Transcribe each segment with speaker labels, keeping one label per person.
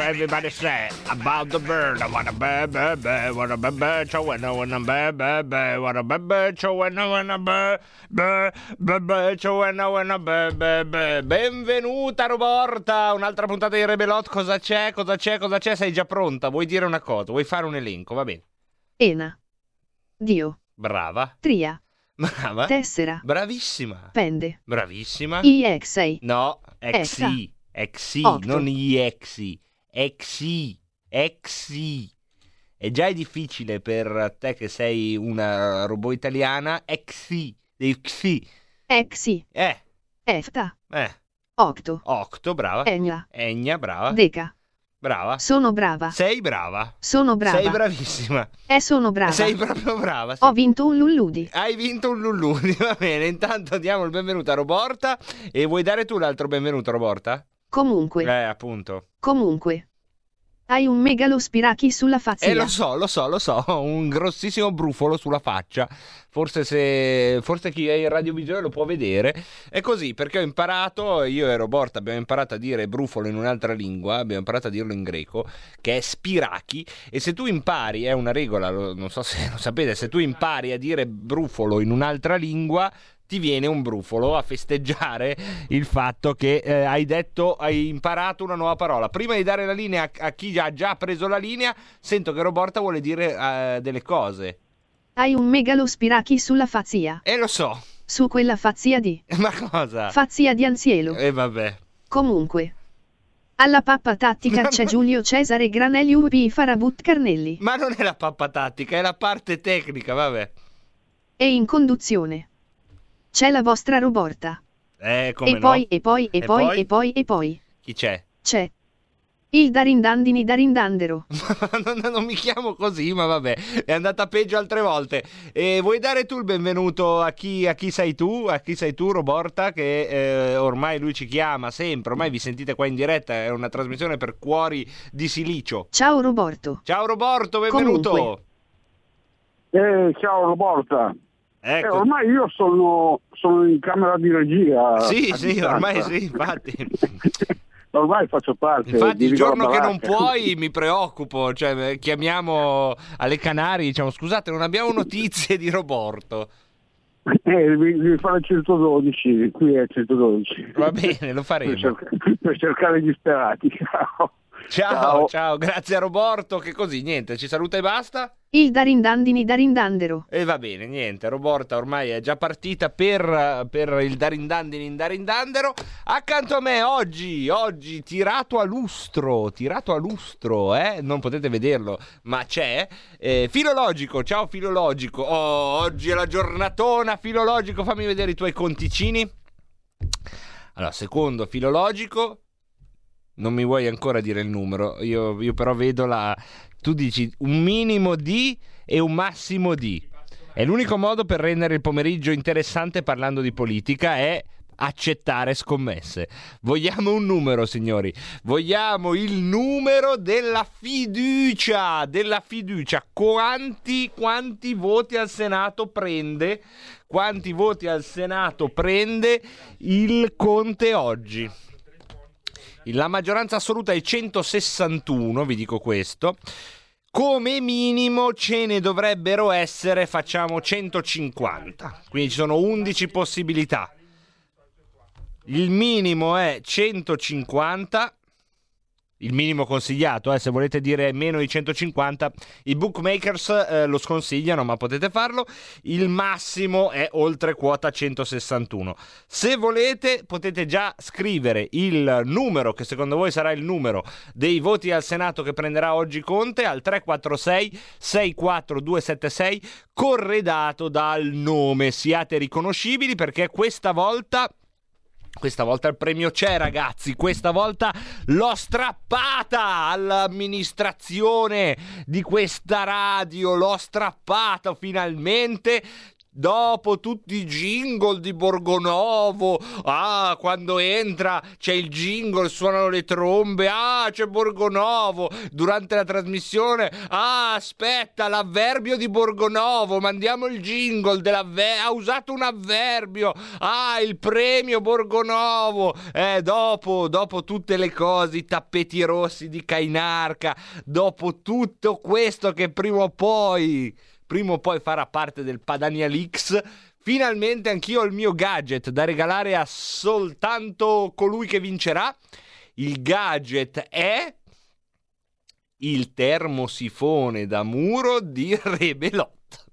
Speaker 1: Everybody
Speaker 2: say about the bird. I wanna bird, bird, bird, wanna bird, bird, so when I wanna bird, bird, bird, wanna bird, bird, so when I wanna bird, bird, bird, bird, so when I wanna bird, bird, bird. Benvenuta Roborta, un'altra puntata di Rebelot. Cosa c'è? Cosa c'è? Cosa c'è? Sei già pronta? Vuoi dire una cosa? Vuoi fare un elenco? Va bene.
Speaker 3: Ena. Dio.
Speaker 2: Brava.
Speaker 3: Tria.
Speaker 2: Brava.
Speaker 3: Tessera.
Speaker 2: Bravissima.
Speaker 3: Pende.
Speaker 2: Bravissima.
Speaker 3: IX6.
Speaker 2: No. Exi, exi,
Speaker 3: Octo.
Speaker 2: non iexi, exi, exi. E già è difficile per te che sei una robot italiana, exi, dei xi.
Speaker 3: Exi.
Speaker 2: Eh,
Speaker 3: Efta.
Speaker 2: eh,
Speaker 3: Octo.
Speaker 2: octo, brava.
Speaker 3: Egna.
Speaker 2: Egna, brava.
Speaker 3: Deca.
Speaker 2: Brava.
Speaker 3: Sono brava.
Speaker 2: Sei brava.
Speaker 3: Sono brava.
Speaker 2: Sei bravissima.
Speaker 3: E sono brava.
Speaker 2: Sei proprio brava. sì.
Speaker 3: Ho vinto un lulludi.
Speaker 2: Hai vinto un lulluni, va bene. Intanto diamo il benvenuto a Roborta. E vuoi dare tu l'altro benvenuto, Roborta?
Speaker 3: Comunque.
Speaker 2: Eh, appunto.
Speaker 3: Comunque. Hai un megalo spirachi sulla faccia.
Speaker 2: Eh, lo so, lo so, lo so, un grossissimo brufolo sulla faccia. Forse se forse chi è in radiovisione lo può vedere. È così, perché ho imparato, io e Roborta abbiamo imparato a dire brufolo in un'altra lingua, abbiamo imparato a dirlo in greco, che è spirachi, e se tu impari, è una regola, non so se lo sapete, se tu impari a dire brufolo in un'altra lingua, ti viene un brufolo a festeggiare il fatto che eh, hai detto, hai imparato una nuova parola. Prima di dare la linea a, a chi ha già preso la linea, sento che Roborta vuole dire eh, delle cose.
Speaker 3: Hai un megalo spirachi sulla fazia.
Speaker 2: E lo so,
Speaker 3: Su quella fazia di.
Speaker 2: ma cosa?
Speaker 3: Fazia di Anzielo.
Speaker 2: E vabbè.
Speaker 3: Comunque. Alla pappa tattica c'è Giulio Cesare Granelli UP Farabut Carnelli.
Speaker 2: Ma non è la pappa tattica, è la parte tecnica, vabbè.
Speaker 3: E in conduzione. C'è la vostra Roborta.
Speaker 2: Eh, come
Speaker 3: E
Speaker 2: no?
Speaker 3: poi, e poi, e
Speaker 2: E
Speaker 3: poi,
Speaker 2: poi?
Speaker 3: e poi, e poi.
Speaker 2: Chi c'è?
Speaker 3: C'è. Il Darindandini Darindandero.
Speaker 2: non, non mi chiamo così, ma vabbè, è andata peggio altre volte. E vuoi dare tu il benvenuto a chi, a chi sei tu, a chi sei tu, Roborta, che eh, ormai lui ci chiama sempre, ormai vi sentite qua in diretta, è una trasmissione per cuori di silicio.
Speaker 3: Ciao Roborto.
Speaker 2: Ciao Roborto, benvenuto.
Speaker 4: Eh, ciao Roborta. Eh,
Speaker 2: Ecco.
Speaker 4: ormai io sono, sono in camera di regia.
Speaker 2: Sì, sì,
Speaker 4: distanza.
Speaker 2: ormai sì, infatti.
Speaker 4: ormai faccio parte.
Speaker 2: Infatti, il giorno che non puoi mi preoccupo. Cioè, eh, chiamiamo alle Canarie, diciamo: Scusate, non abbiamo notizie di Roborto.
Speaker 4: Eh, devi, fare 112, qui è 112.
Speaker 2: Va bene, lo faremo.
Speaker 4: Per, cerca- per cercare gli disperati. Ciao.
Speaker 2: Ciao, ciao, grazie a Roborto. Che così, niente, ci saluta e basta.
Speaker 3: Il Darindandini Darindandero.
Speaker 2: E va bene, niente, Roborta ormai è già partita per, per il Darindandini in Darindandero. Accanto a me oggi, oggi tirato a lustro, tirato a lustro, eh? Non potete vederlo, ma c'è. Eh, filologico, ciao filologico. Oh, oggi è la giornatona filologico, fammi vedere i tuoi conticini. Allora, secondo filologico, non mi vuoi ancora dire il numero, io, io però vedo la... Tu dici un minimo di e un massimo di. E l'unico modo per rendere il pomeriggio interessante parlando di politica è accettare scommesse. Vogliamo un numero, signori. Vogliamo il numero della fiducia, della fiducia. Quanti, quanti voti al Senato prende? Quanti voti al Senato prende il Conte oggi? La maggioranza assoluta è 161, vi dico questo. Come minimo ce ne dovrebbero essere, facciamo 150. Quindi ci sono 11 possibilità. Il minimo è 150 il minimo consigliato, eh, se volete dire meno di 150, i bookmakers eh, lo sconsigliano, ma potete farlo. Il massimo è oltre quota 161. Se volete, potete già scrivere il numero, che secondo voi sarà il numero dei voti al Senato che prenderà oggi Conte, al 346 64276, corredato dal nome. Siate riconoscibili perché questa volta questa volta il premio c'è, ragazzi. Questa volta l'ho strappata all'amministrazione di questa radio. L'ho strappata finalmente. Dopo tutti i jingle di Borgonovo, ah, quando entra c'è il jingle, suonano le trombe, ah, c'è Borgonovo. Durante la trasmissione, ah, aspetta, l'avverbio di Borgonovo, mandiamo il jingle dell'avverbio, ha usato un avverbio, ah, il premio Borgonovo. Eh, dopo, dopo tutte le cose, i tappeti rossi di Cainarca, dopo tutto questo che prima o poi prima o poi farà parte del Padania Leaks. Finalmente anch'io ho il mio gadget da regalare a soltanto colui che vincerà. Il gadget è il termosifone da muro di Rebelot.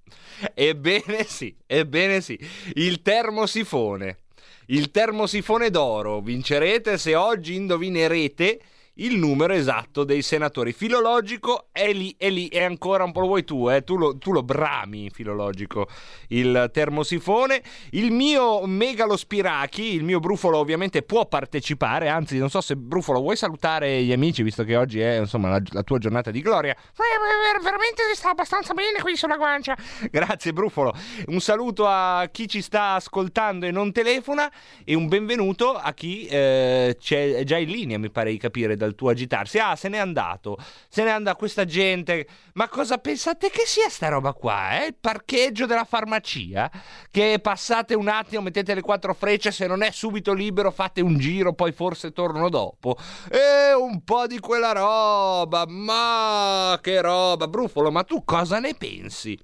Speaker 2: Ebbene sì, ebbene sì, il termosifone. Il termosifone d'oro vincerete se oggi indovinerete il numero esatto dei senatori. Filologico è lì, è lì, è ancora un po' lo vuoi tu, eh? tu, lo, tu lo brami, filologico, il termosifone. Il mio Megalo Spirachi, il mio Brufolo ovviamente può partecipare, anzi non so se Brufolo vuoi salutare gli amici, visto che oggi è insomma la, la tua giornata di gloria.
Speaker 5: Eh, veramente si sta abbastanza bene qui sulla guancia.
Speaker 2: Grazie Brufolo. Un saluto a chi ci sta ascoltando e non telefona e un benvenuto a chi eh, c'è già in linea, mi pare di capire dal tuo agitarsi. Ah, se n'è andato. Se n'è andata questa gente. Ma cosa pensate che sia sta roba qua? Eh? Il parcheggio della farmacia? Che passate un attimo, mettete le quattro frecce, se non è subito libero fate un giro, poi forse torno dopo. E un po' di quella roba. Ma che roba. Brufolo, ma tu cosa ne pensi?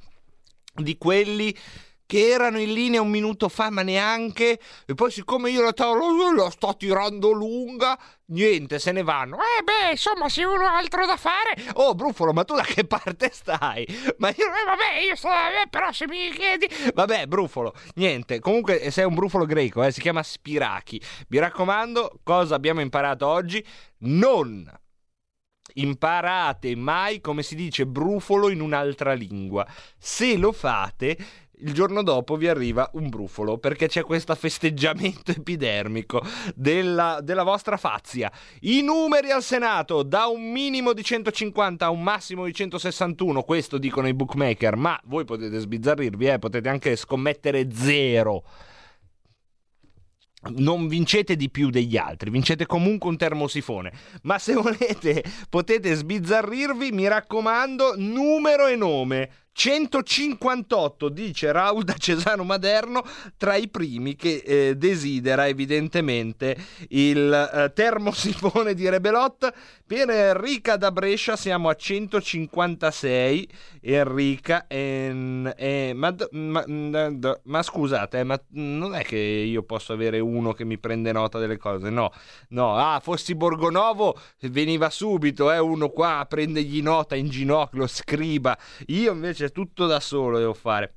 Speaker 2: Di quelli che erano in linea un minuto fa, ma neanche. E poi, siccome io la tavola la sto tirando lunga, niente, se ne vanno.
Speaker 5: Eh, beh, insomma, se uno ha altro da fare.
Speaker 2: Oh, Brufolo, ma tu da che parte stai? Ma io.
Speaker 5: Eh, vabbè, io sto. Eh, però, se mi chiedi.
Speaker 2: Vabbè, Brufolo, niente. Comunque, sei un Brufolo greco, eh, si chiama Spirachi. Mi raccomando, cosa abbiamo imparato oggi? Non imparate mai come si dice brufolo in un'altra lingua. Se lo fate, il giorno dopo vi arriva un brufolo perché c'è questo festeggiamento epidermico della, della, vostra fazia. I numeri al Senato da un minimo di 150 a un massimo di 161, questo dicono i bookmaker, ma voi potete sbizzarrirvi, eh, potete anche scommettere zero non vincete di più degli altri, vincete comunque un termosifone. Ma se volete potete sbizzarrirvi, mi raccomando, numero e nome. 158 dice Raul da Cesano Maderno tra i primi che eh, desidera evidentemente il eh, termosifone di Rebelot per Enrica da Brescia siamo a 156 Enrica en, eh, ma, ma, ma, scusate eh, ma non è che io posso avere uno che mi prende nota delle cose no no ah fossi Borgonovo veniva subito eh, uno qua prendegli nota in ginocchio scriba io invece tutto da solo devo fare.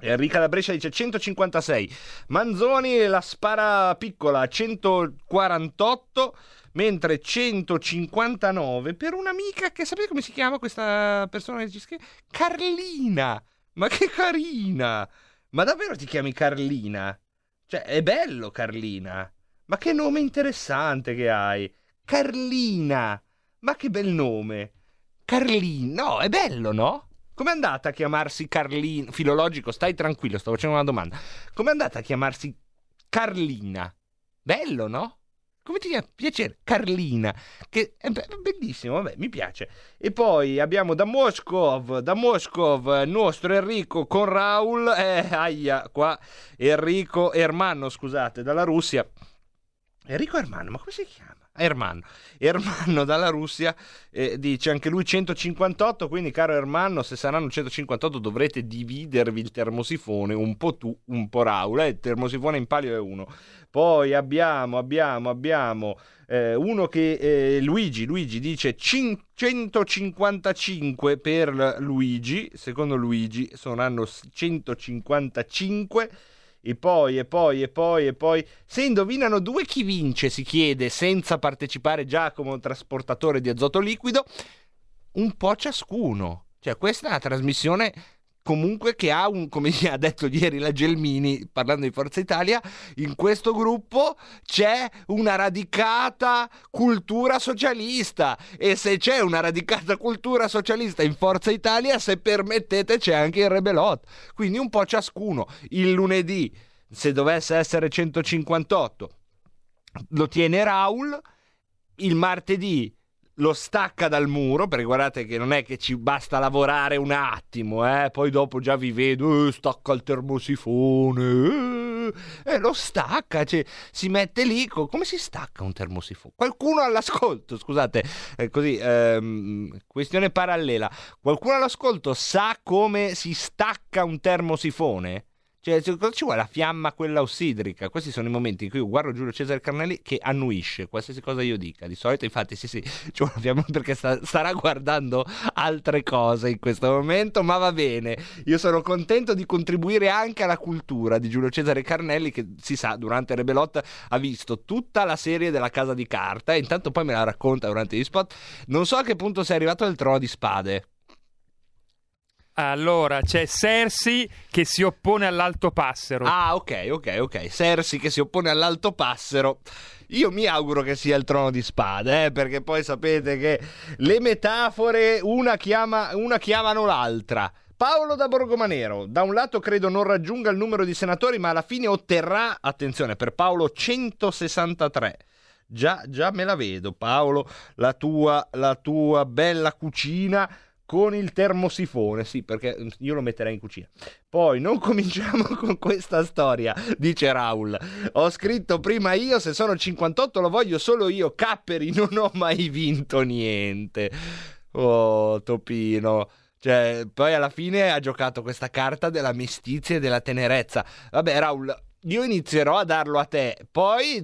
Speaker 2: Enrica da Brescia dice 156, Manzoni la spara piccola 148, mentre 159 per un'amica che sapete come si chiama questa persona che ci scrive? Carlina! Ma che carina! Ma davvero ti chiami Carlina? Cioè, è bello Carlina! Ma che nome interessante che hai! Carlina! Ma che bel nome! Carlina! No, è bello, no? Com'è andata a chiamarsi Carlina? Filologico, stai tranquillo, sto facendo una domanda. Com'è andata a chiamarsi Carlina? Bello, no? Come ti piace Carlina? Che è bellissimo, vabbè, mi piace. E poi abbiamo da Moscov, da Moscov, nostro Enrico con Raul, eh, aia, qua Enrico Ermanno, scusate, dalla Russia. Enrico Ermanno, ma come si chiama? Ermanno. Ermanno dalla Russia eh, dice anche lui 158, quindi caro Ermanno, se saranno 158 dovrete dividervi il termosifone, un po' tu, un po' Raul, eh, il termosifone in palio è uno. Poi abbiamo, abbiamo, abbiamo eh, uno che eh, Luigi, Luigi dice cin- 155 per Luigi, secondo Luigi saranno 155 e poi, e poi, e poi, e poi. Se indovinano due, chi vince? Si chiede, senza partecipare Giacomo, trasportatore di azoto liquido. Un po' ciascuno. Cioè, questa è una trasmissione comunque che ha un, come ha detto ieri la Gelmini parlando di Forza Italia, in questo gruppo c'è una radicata cultura socialista e se c'è una radicata cultura socialista in Forza Italia, se permettete c'è anche il Rebelot. Quindi un po' ciascuno. Il lunedì, se dovesse essere 158, lo tiene Raul. Il martedì lo stacca dal muro, perché guardate che non è che ci basta lavorare un attimo, eh? poi dopo già vi vedo, eh, stacca il termosifone, eh, lo stacca, cioè, si mette lì, come si stacca un termosifone? Qualcuno all'ascolto, scusate, eh, così, ehm, questione parallela, qualcuno all'ascolto sa come si stacca un termosifone? Cioè, cosa ci vuole la fiamma quella ossidrica? Questi sono i momenti in cui io guardo Giulio Cesare Carnelli che annuisce qualsiasi cosa io dica. Di solito, infatti, sì, sì, ci vuole la fiamma perché sta, starà guardando altre cose in questo momento, ma va bene. Io sono contento di contribuire anche alla cultura di Giulio Cesare Carnelli che, si sa, durante Rebelot ha visto tutta la serie della Casa di Carta e intanto poi me la racconta durante gli spot. Non so a che punto sei arrivato al trono di spade.
Speaker 6: Allora, c'è Cersei che si oppone all'alto passero.
Speaker 2: Ah, ok, ok, ok. Cersei che si oppone all'alto passero. Io mi auguro che sia il trono di spade, eh, perché poi sapete che le metafore una, chiama, una chiamano l'altra. Paolo da Borgomanero, da un lato credo non raggiunga il numero di senatori, ma alla fine otterrà, attenzione, per Paolo 163. Già, già me la vedo, Paolo, la tua, la tua bella cucina con il termosifone, sì, perché io lo metterei in cucina. Poi non cominciamo con questa storia, dice Raul. Ho scritto prima io, se sono 58 lo voglio solo io. Capperi, non ho mai vinto niente. Oh, Topino. Cioè, poi alla fine ha giocato questa carta della mestizia e della tenerezza. Vabbè, Raul, io inizierò a darlo a te, poi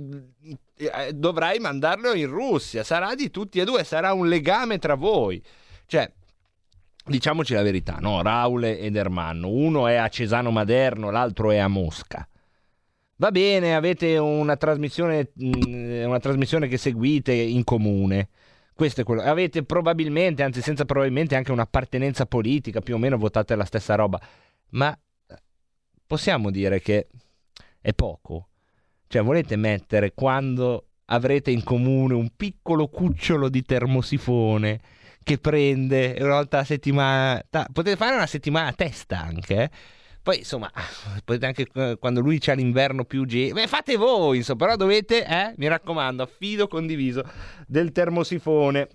Speaker 2: eh, dovrai mandarlo in Russia. Sarà di tutti e due, sarà un legame tra voi. Cioè, diciamoci la verità, no? Raul ed Ermanno, uno è a Cesano Maderno, l'altro è a Mosca. Va bene, avete una trasmissione, mm, una trasmissione che seguite in comune. Questo è quello. Avete probabilmente, anzi senza probabilmente, anche un'appartenenza politica, più o meno votate la stessa roba. Ma possiamo dire che è poco. Cioè, volete mettere quando avrete in comune un piccolo cucciolo di termosifone che prende una volta a settimana. Potete fare una settimana a testa anche. Eh? Poi insomma, potete anche quando lui c'ha l'inverno più ge... Beh, fate voi, insomma, però dovete, eh, mi raccomando, affido condiviso del termosifone.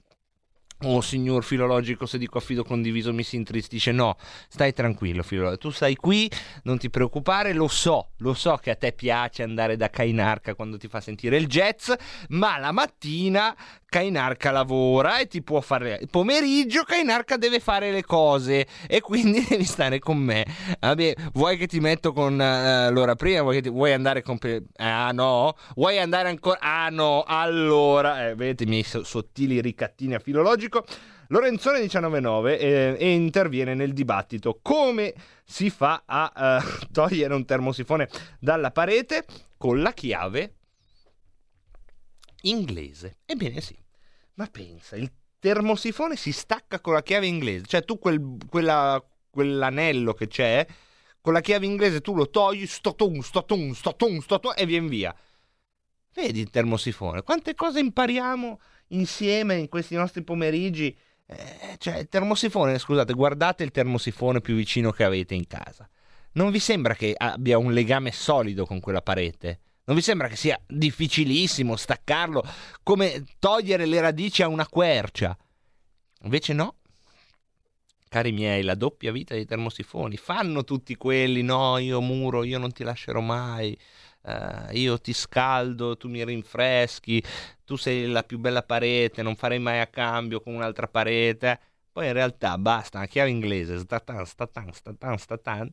Speaker 2: Oh signor filologico, se dico affido condiviso mi si intristisce. No, stai tranquillo, filologico. Tu stai qui, non ti preoccupare. Lo so, lo so che a te piace andare da Kainarca quando ti fa sentire il jazz, ma la mattina Kainarca lavora e ti può fare. Il pomeriggio Kainarca deve fare le cose e quindi devi stare con me. Vabbè, vuoi che ti metto con uh, l'ora prima? Vuoi, ti... vuoi andare con. Ah no? Vuoi andare ancora? Ah no, allora. Eh, vedete i miei sottili ricattini a filologico. Lorenzone 199 eh, interviene nel dibattito. Come si fa a uh, togliere un termosifone dalla parete? Con la chiave inglese. Ebbene sì, ma pensa, il termosifone si stacca con la chiave inglese, cioè tu quel, quella, quell'anello che c'è, con la chiave inglese tu lo togli, stotun, stotun, stotun, stotun e viene via. Vedi il termosifone, quante cose impariamo insieme in questi nostri pomeriggi. Eh, cioè, il termosifone, scusate, guardate il termosifone più vicino che avete in casa. Non vi sembra che abbia un legame solido con quella parete? Non vi sembra che sia difficilissimo staccarlo come togliere le radici a una quercia? Invece no. Cari miei, la doppia vita dei termosifoni. Fanno tutti quelli, no, io muro, io non ti lascerò mai. Eh, io ti scaldo, tu mi rinfreschi, tu sei la più bella parete, non farei mai a cambio con un'altra parete. Poi in realtà basta, una chiave inglese, statan, statan, statan, statan,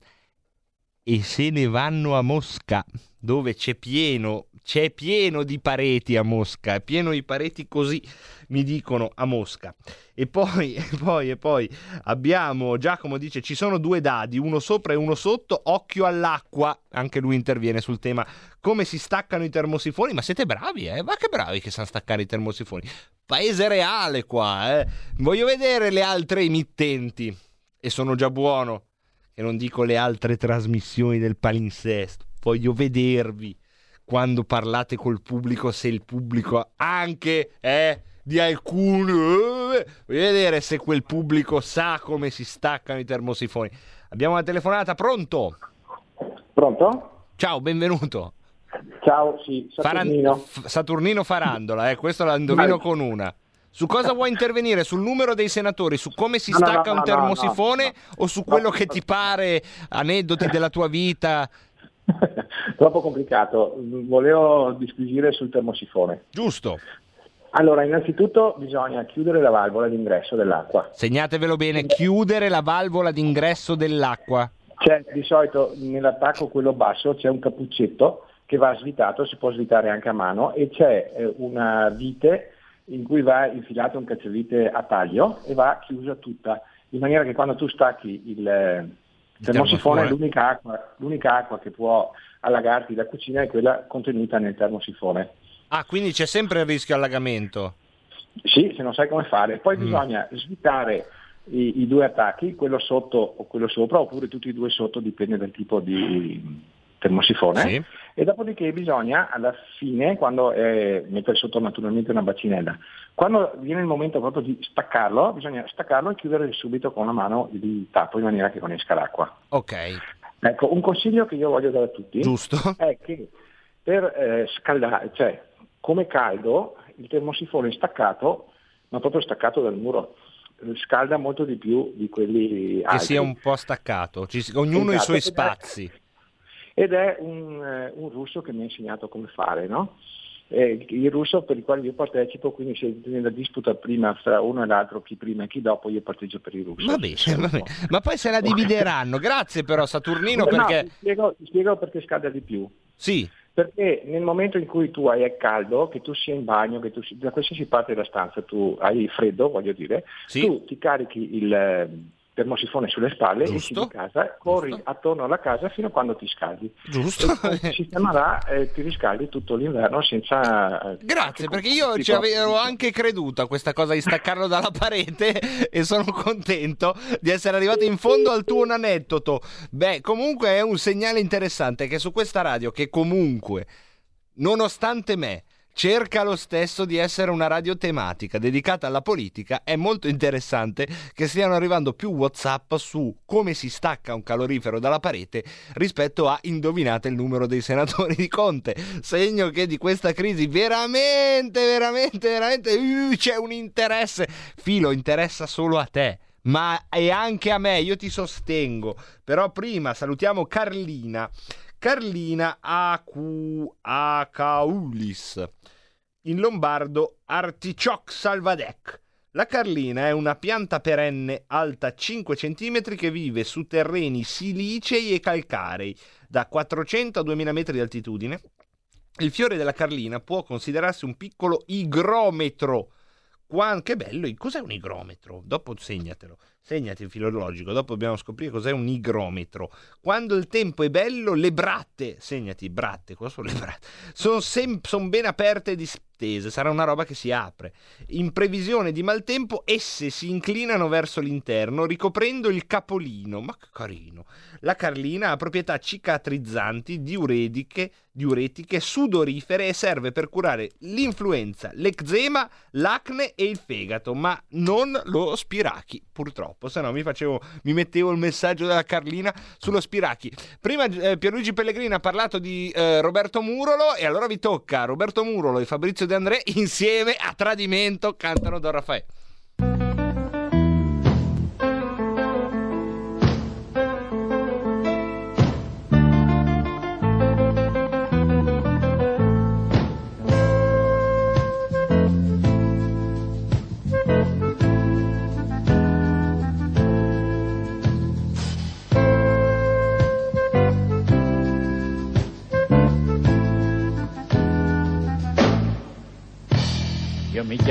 Speaker 2: e se ne vanno a Mosca, dove c'è pieno, c'è pieno di pareti a Mosca, è pieno di pareti così, mi dicono a Mosca. E poi, e poi, e poi abbiamo, Giacomo dice, ci sono due dadi, uno sopra e uno sotto, occhio all'acqua, anche lui interviene sul tema, come si staccano i termosifoni, ma siete bravi, eh? Ma che bravi che sanno staccare i termosifoni. Paese reale qua, eh? Voglio vedere le altre emittenti, e sono già buono e non dico le altre trasmissioni del palinsesto. Voglio vedervi quando parlate col pubblico, se il pubblico anche è di alcuni. eh, Voglio vedere se quel pubblico sa come si staccano i termosifoni. Abbiamo una telefonata, pronto?
Speaker 4: Pronto?
Speaker 2: Ciao, benvenuto.
Speaker 4: Ciao, sì,
Speaker 2: Faran-
Speaker 4: Saturnino.
Speaker 2: F- Saturnino Farandola, eh, questo la indovino con una. Su cosa vuoi intervenire? Sul numero dei senatori? Su come si
Speaker 4: No,
Speaker 2: stacca
Speaker 4: no,
Speaker 2: un
Speaker 4: no,
Speaker 2: termosifone?
Speaker 4: no, no.
Speaker 2: O su quello che ti pare, aneddoti della tua vita?
Speaker 4: Troppo complicato. Volevo disquisire sul termosifone.
Speaker 2: Giusto.
Speaker 4: Allora, innanzitutto bisogna chiudere la valvola d'ingresso dell'acqua.
Speaker 2: Segnatevelo bene, chiudere la valvola d'ingresso dell'acqua.
Speaker 4: C'è di solito nell'attacco quello basso c'è un cappuccetto che va svitato, si può svitare anche a mano e c'è eh, una vite in cui va infilato un cacciavite a taglio e va chiusa tutta, in maniera che quando tu stacchi il, termosifone,
Speaker 2: termosifone.
Speaker 4: l'unica acqua, l'unica acqua che può allagarti la cucina è quella contenuta nel termosifone.
Speaker 2: Ah, quindi c'è sempre il rischio allagamento.
Speaker 4: Sì, se non sai come fare. Poi
Speaker 2: Mm.
Speaker 4: bisogna svitare i, i due attacchi, quello sotto o quello sopra, oppure tutti e due sotto, dipende dal tipo di termosifone.
Speaker 2: Sì.
Speaker 4: E dopodiché bisogna alla fine, quando è, mettere sotto naturalmente una bacinella, quando viene il momento proprio di staccarlo, bisogna staccarlo e chiudere subito con la mano il tappo in maniera che non esca l'acqua.
Speaker 2: Ok,
Speaker 4: Ecco, un consiglio che io voglio dare a tutti
Speaker 2: giusto.
Speaker 4: è che per eh, scaldare, cioè come caldo, il termosifone staccato, ma proprio staccato dal muro, eh, scalda molto di più di quelli
Speaker 2: Che
Speaker 4: altri.
Speaker 2: sia un po' staccato, Ci- ognuno i
Speaker 4: Esatto,
Speaker 2: suoi
Speaker 4: ed è-
Speaker 2: spazi.
Speaker 4: Ed è un, eh, un russo che mi ha insegnato come fare, no? Eh, il russo per il quale io partecipo, quindi se nella disputa prima fra uno e l'altro, chi prima e chi dopo, io parteggio per il russo.
Speaker 2: Va bene, va bene. Ma poi se la divideranno. Grazie però Saturnino
Speaker 4: No,
Speaker 2: perché...
Speaker 4: ti, spiego, ti spiego perché scalda di più.
Speaker 2: Sì,
Speaker 4: Perché nel momento in cui tu hai il caldo, che tu sia in bagno, che tu sia, da qualsiasi parte della stanza tu hai freddo, voglio dire,
Speaker 2: Sì.
Speaker 4: tu ti carichi il eh, termosifone sulle spalle, esci
Speaker 2: Giusto.
Speaker 4: di casa, corri
Speaker 2: Giusto.
Speaker 4: attorno alla casa fino a quando ti scaldi.
Speaker 2: giusto.
Speaker 4: E il sistema là eh, ti riscaldi tutto l'inverno senza... eh,
Speaker 2: Grazie, perché io ci avevo anche creduto a questa cosa di staccarlo dalla parete e sono contento di essere arrivato in fondo al tuo aneddoto. Beh, comunque è un segnale interessante che su questa radio, che comunque, nonostante me, cerca lo stesso di essere una radio tematica dedicata alla politica, è molto interessante che stiano arrivando più WhatsApp su come si stacca un calorifero dalla parete rispetto a indovinate il numero dei senatori di Conte. Segno che di questa crisi veramente, veramente, veramente uh, c'è un interesse. Filo, interessa solo a te. Ma e anche a me, io ti sostengo. Però prima salutiamo Carlina. Carlina Acu Acaulis. In lombardo Artichoc Salvadec. La carlina è una pianta perenne alta 5 cm che vive su terreni silicei e calcarei da 400 a 2000 metri di altitudine. Il fiore della carlina può considerarsi un piccolo igrometro. Qua- che bello, cos'è un igrometro? Dopo segnatelo, segnati il filologico, dopo dobbiamo scoprire cos'è un igrometro. Quando il tempo è bello, le bratte, segnati, bratte, cosa sono le bratte? Sono, son ben aperte e distese, sarà una roba che si apre. In previsione di maltempo, esse si inclinano verso l'interno, ricoprendo il capolino. Ma che carino! La carlina ha proprietà cicatrizzanti, diuretiche, diuretiche, sudorifere e serve per curare l'influenza, l'eczema, l'acne e il fegato, ma non lo spirachi, purtroppo, se no mi mi mettevo il messaggio della Carlina sullo spirachi. Prima eh, Pierluigi Pellegrini ha parlato di eh, Roberto Murolo e allora vi tocca Roberto Murolo e Fabrizio De André insieme a Tradimento cantano Don Raffaele.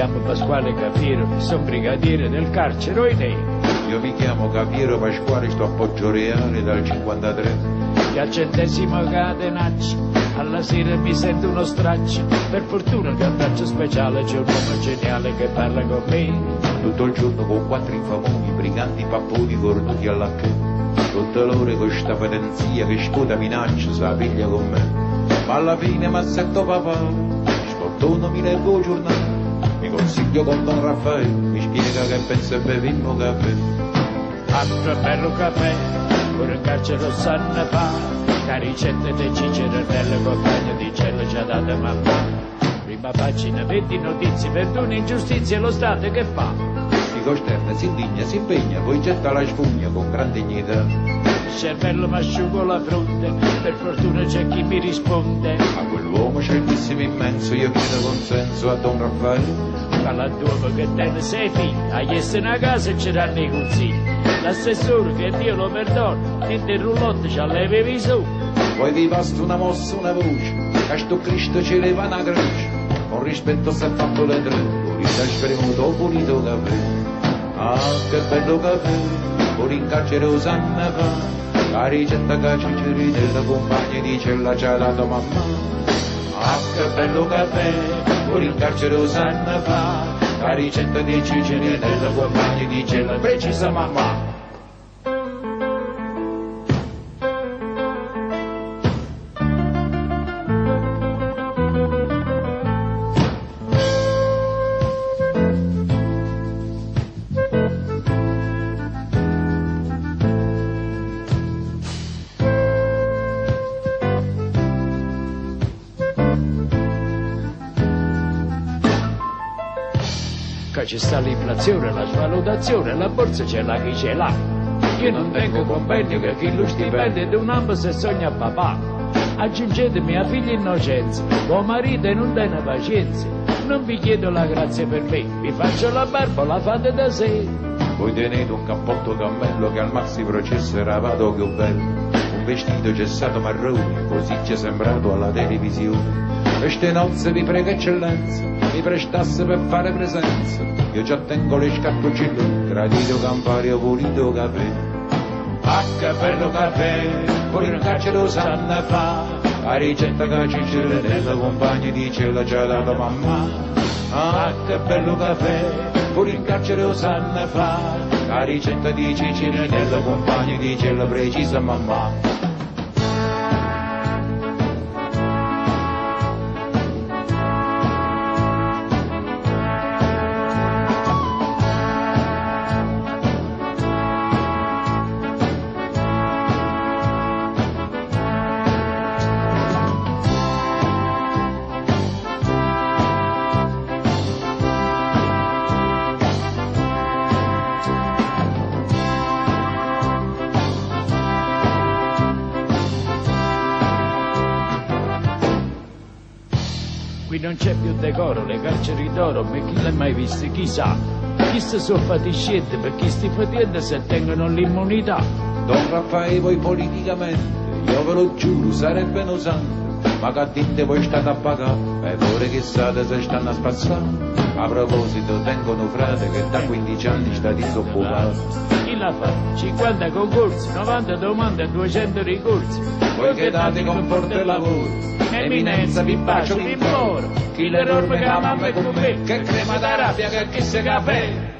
Speaker 7: Chiamo Pasquale Capiero, sono brigadiere del carcere Oinei.
Speaker 8: Io mi chiamo Capiero Pasquale, sto a Poggio Reale dal 53.
Speaker 7: Che al centesimo catenaccio, alla sera mi sento uno straccio. Per fortuna che un braccio speciale c'è un uomo geniale che parla con me.
Speaker 8: Tutto il giorno con quattro infamoni, briganti papponi cornuti alla che. Tutte l'ore con sta pedenzia che scuda minaccia, sa piglia con me. Ma alla fine mi assetto papà, sfortuno mi leggo giornale. Consiglio con Don Raffaele, mi spiega che pensa e bevimmo caffè.
Speaker 7: Altro bello caffè, pure in carcere lo sanno fa. La ricetta di Cicero nelle compagne di cielo ci ha dato mamma. Prima pagina, 20 notizie, perdone, ingiustizie, lo Stato che fa?
Speaker 8: Si costerna, si indigna, si impegna, poi getta la sfugna con gran dignità.
Speaker 7: Il cervello mi asciugo la fronte, per fortuna c'è chi mi risponde.
Speaker 8: A quell'uomo certissimo immenso io chiedo consenso a Don Raffaele.
Speaker 7: Galantuomo che tiene sei figli, agli essere a casa e ci danno i consigli. L'assessore che Dio lo perdona, ti il roulotte ci allevi su.
Speaker 8: Poi vi basta una mossa, una voce, che sto Cristo ci leva una croce. Con rispetto si è fatto le tre, pulito spremuto, pulito caffè. Ah, che bello caffè, pure in carcere usanna fa. La ricetta che ci giri della compagna di cella ci ha dato mamma. Ah, che bello caffè, pure in carcere usanna fa. La ricetta di Ciceri della compagna di cella precisa mamma.
Speaker 7: Ci sta l'inflazione, la svalutazione, la borsa c'è la chi ce l'ha. Io non tengo compendio che chi lo stipendio di un ambo se sogna papà. Aggiungetemi a figlia innocenza, tuo marito non tiene pazienza. Non vi chiedo la grazia per me, vi faccio la barba, la fate da sé.
Speaker 8: Voi tenete un cappotto cammello che al maxi processo era vado che bello. Un vestito gessato marrone, così ci è sembrato alla televisione. Queste nozze vi prego eccellenza, mi prestasse per fare presenza. Io già tengo le scattuccine, gradito campario pulito caffè. Ah, che bello caffè, pure in carcere lo sanno fa. La ricetta che ci c'è nella compagna di cella ci ha mamma. Ah, che bello caffè, pure in carcere lo sanno fa. La ricetta di Cicini nella compagna di cella precisa mamma.
Speaker 7: Non c'è più decoro, le carceri d'oro, ma chi l'ha mai visto, chissà. Chi si sono per chi sti facendo se tengono l'immunità.
Speaker 8: Don Raffaele voi politicamente, io ve lo giuro, sarebbe usanza. Ma che dite voi state a pagare, e pure chissà se stanno a spazzare. A proposito, tengono frate che da 15 anni sta disoccupato.
Speaker 7: Chi la fa? 50 concorsi, 90 domande e 200 ricorsi.
Speaker 8: Voi che date conforto e lavoro,
Speaker 7: Eminenza, vi bacio, vi imploro. Chi le robe che è con me,
Speaker 8: che crema da rabbia, che chi se caffè.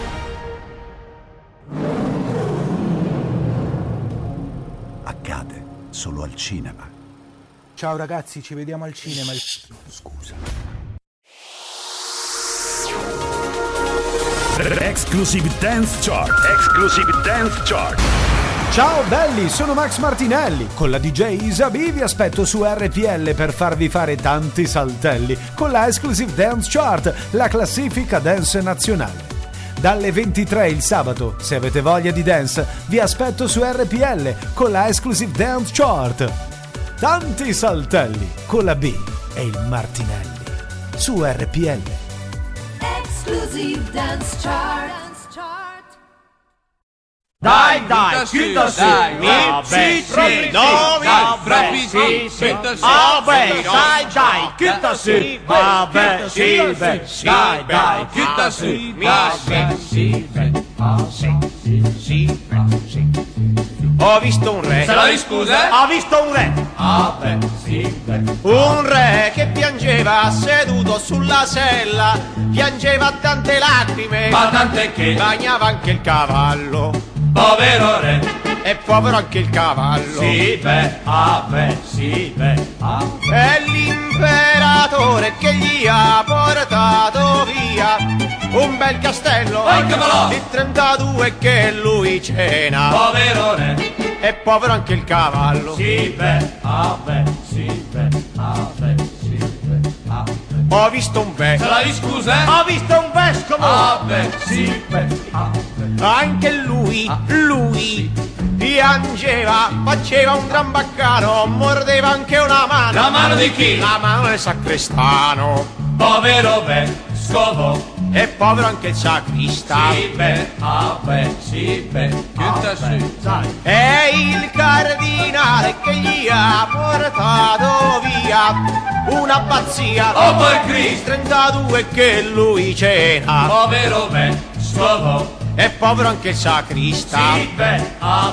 Speaker 9: Solo al cinema.
Speaker 10: Ciao ragazzi, ci vediamo al cinema. Scusa.
Speaker 11: Exclusive Dance Chart. Exclusive Dance Chart.
Speaker 12: Ciao belli, sono Max Martinelli. Con la DJ Isabi vi aspetto su RPL per farvi fare tanti saltelli con la Exclusive Dance Chart, la classifica dance nazionale. Dalle 23 il sabato, se avete voglia di dance, vi aspetto su RPL con la Exclusive Dance Chart. Tanti saltelli con la B e il Martinelli su RPL.
Speaker 13: Exclusive Dance Chart.
Speaker 14: Dai, dai, chiuda sì. Mi, sì, sì, no, mi, sì, sì, vabbè, dai, dai, chiuda sì. Vabbè, sì, beh, dai, dai, chiuda sì. Vabbè, sì, beh, sì, sì, sì. Ho visto un re.
Speaker 15: Se la scusa?
Speaker 14: Ho visto un re.
Speaker 15: Vabbè, sì, beh.
Speaker 14: Un re che piangeva seduto sulla sella, piangeva tante lacrime,
Speaker 15: Ma tante che?
Speaker 14: bagnava anche il cavallo.
Speaker 15: Povero re.
Speaker 14: E povero anche il cavallo.
Speaker 15: Sì, beh, ah, beh, sì, beh, ah.
Speaker 14: È l'imperatore che gli ha portato via un bel castello di 32 che lui cena.
Speaker 15: Povero re.
Speaker 14: E povero anche il cavallo.
Speaker 15: Sì, beh, beh, sì, beh, ah, beh, sì, beh, ah, beh.
Speaker 14: Ho visto un ve.
Speaker 15: Se la scusa?
Speaker 14: Ho visto un vescovo.
Speaker 15: Ah, beh, sì, beh, ah, beh.
Speaker 14: Anche lui, lui piangeva, faceva un gran baccano, mordeva anche una mano.
Speaker 15: La mano di chi?
Speaker 14: La mano del sacrestano.
Speaker 15: Povero vescovo.
Speaker 14: E povero anche il sacrista.
Speaker 15: Sì, beh, beh, sì, beh, chiuda sì.
Speaker 14: È il cardinale che gli ha portato via una pazzia.
Speaker 15: Oh, per Cristo.
Speaker 14: 32 che lui cena.
Speaker 15: Povero vescovo.
Speaker 14: E povero anche il sacrista.
Speaker 15: Sì, beh,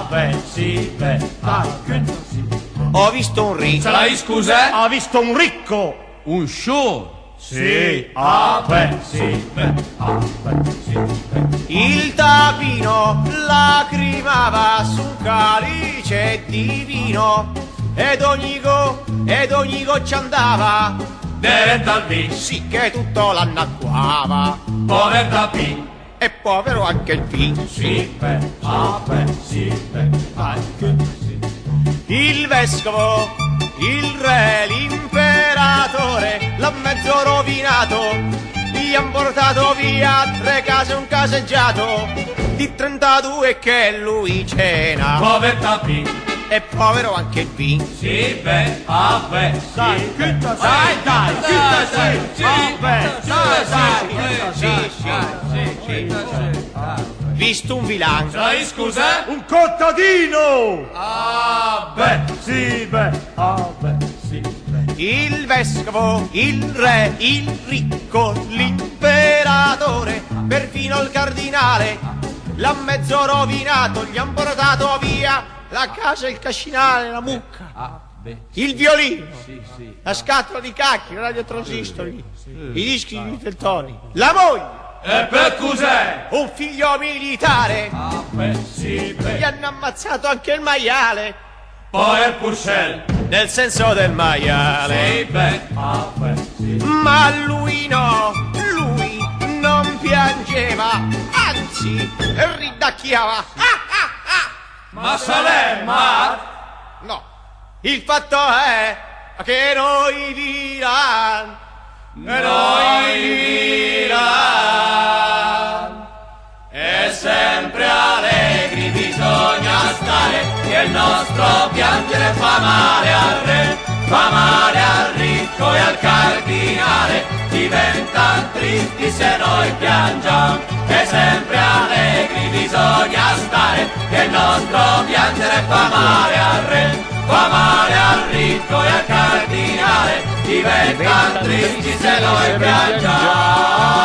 Speaker 15: beh, sì, beh, ah, beh, sì.
Speaker 14: Ho visto un ricco.
Speaker 15: Se la scusa?
Speaker 14: Ho visto un ricco.
Speaker 15: Un show. Sì, ah, beh, sì, beh.
Speaker 14: Il tapino lacrimava su un calice di vino ed ogni go, ed ogni goccia andava.
Speaker 15: Al B.
Speaker 14: sì che tutto l'annacquava.
Speaker 15: Povertà P.
Speaker 14: e povero anche il P
Speaker 15: beh, sì, beh, ah, beh, sì.
Speaker 14: il vescovo il re l'imperatore l'ha mezzo rovinato gli han portato via tre case un caseggiato di 32 che lui cena
Speaker 15: Povertà P.
Speaker 14: e povero anche il P
Speaker 15: Sì, beh, ah, beh, sì,
Speaker 14: Dai,
Speaker 15: beh.
Speaker 14: chiuda sì.
Speaker 15: Dai, dai, chiuda sì.
Speaker 14: Sì,
Speaker 15: Vabbè,
Speaker 14: dai,
Speaker 15: sì,
Speaker 14: dai,
Speaker 15: sì,
Speaker 14: sì,
Speaker 15: sì,
Speaker 14: sì,
Speaker 15: sì, sì.
Speaker 14: Visto un vilano
Speaker 15: la scusa?
Speaker 14: un contadino!
Speaker 15: Ah, beh, sì, beh, ah, beh, sì, beh.
Speaker 14: il vescovo il re il ricco l'imperatore perfino il cardinale. L'ha mezzo rovinato gli han portato via la casa il cascinale la mucca.
Speaker 15: Ah, beh,
Speaker 14: il violino.
Speaker 15: Sì, sì.
Speaker 14: la scatola di cacchi, i radiotransistori, i dischi di Viteltoni, la moglie, E per cos'è?
Speaker 16: Un figlio militare.
Speaker 14: Ah, beh, sì, beh.
Speaker 16: Gli hanno ammazzato anche il maiale.
Speaker 14: Poi il Purcell.
Speaker 16: Nel senso del maiale.
Speaker 14: Sì, beh. Ah, beh, sì.
Speaker 16: Ma lui no, lui non piangeva, anzi ridacchiava. Ah, ah, ah.
Speaker 14: Ma Salema?
Speaker 16: No, il fatto è che noi Milan,
Speaker 14: Noi Milan. E sempre allegri bisogna stare, che il nostro piangere fa male al re, fa male al ricco e al cardinale, diventano tristi se noi piangiamo. E sempre allegri bisogna stare, che il nostro piangere fa male al re, fa male al ricco e al cardinale, diventano tristi se noi piangiamo.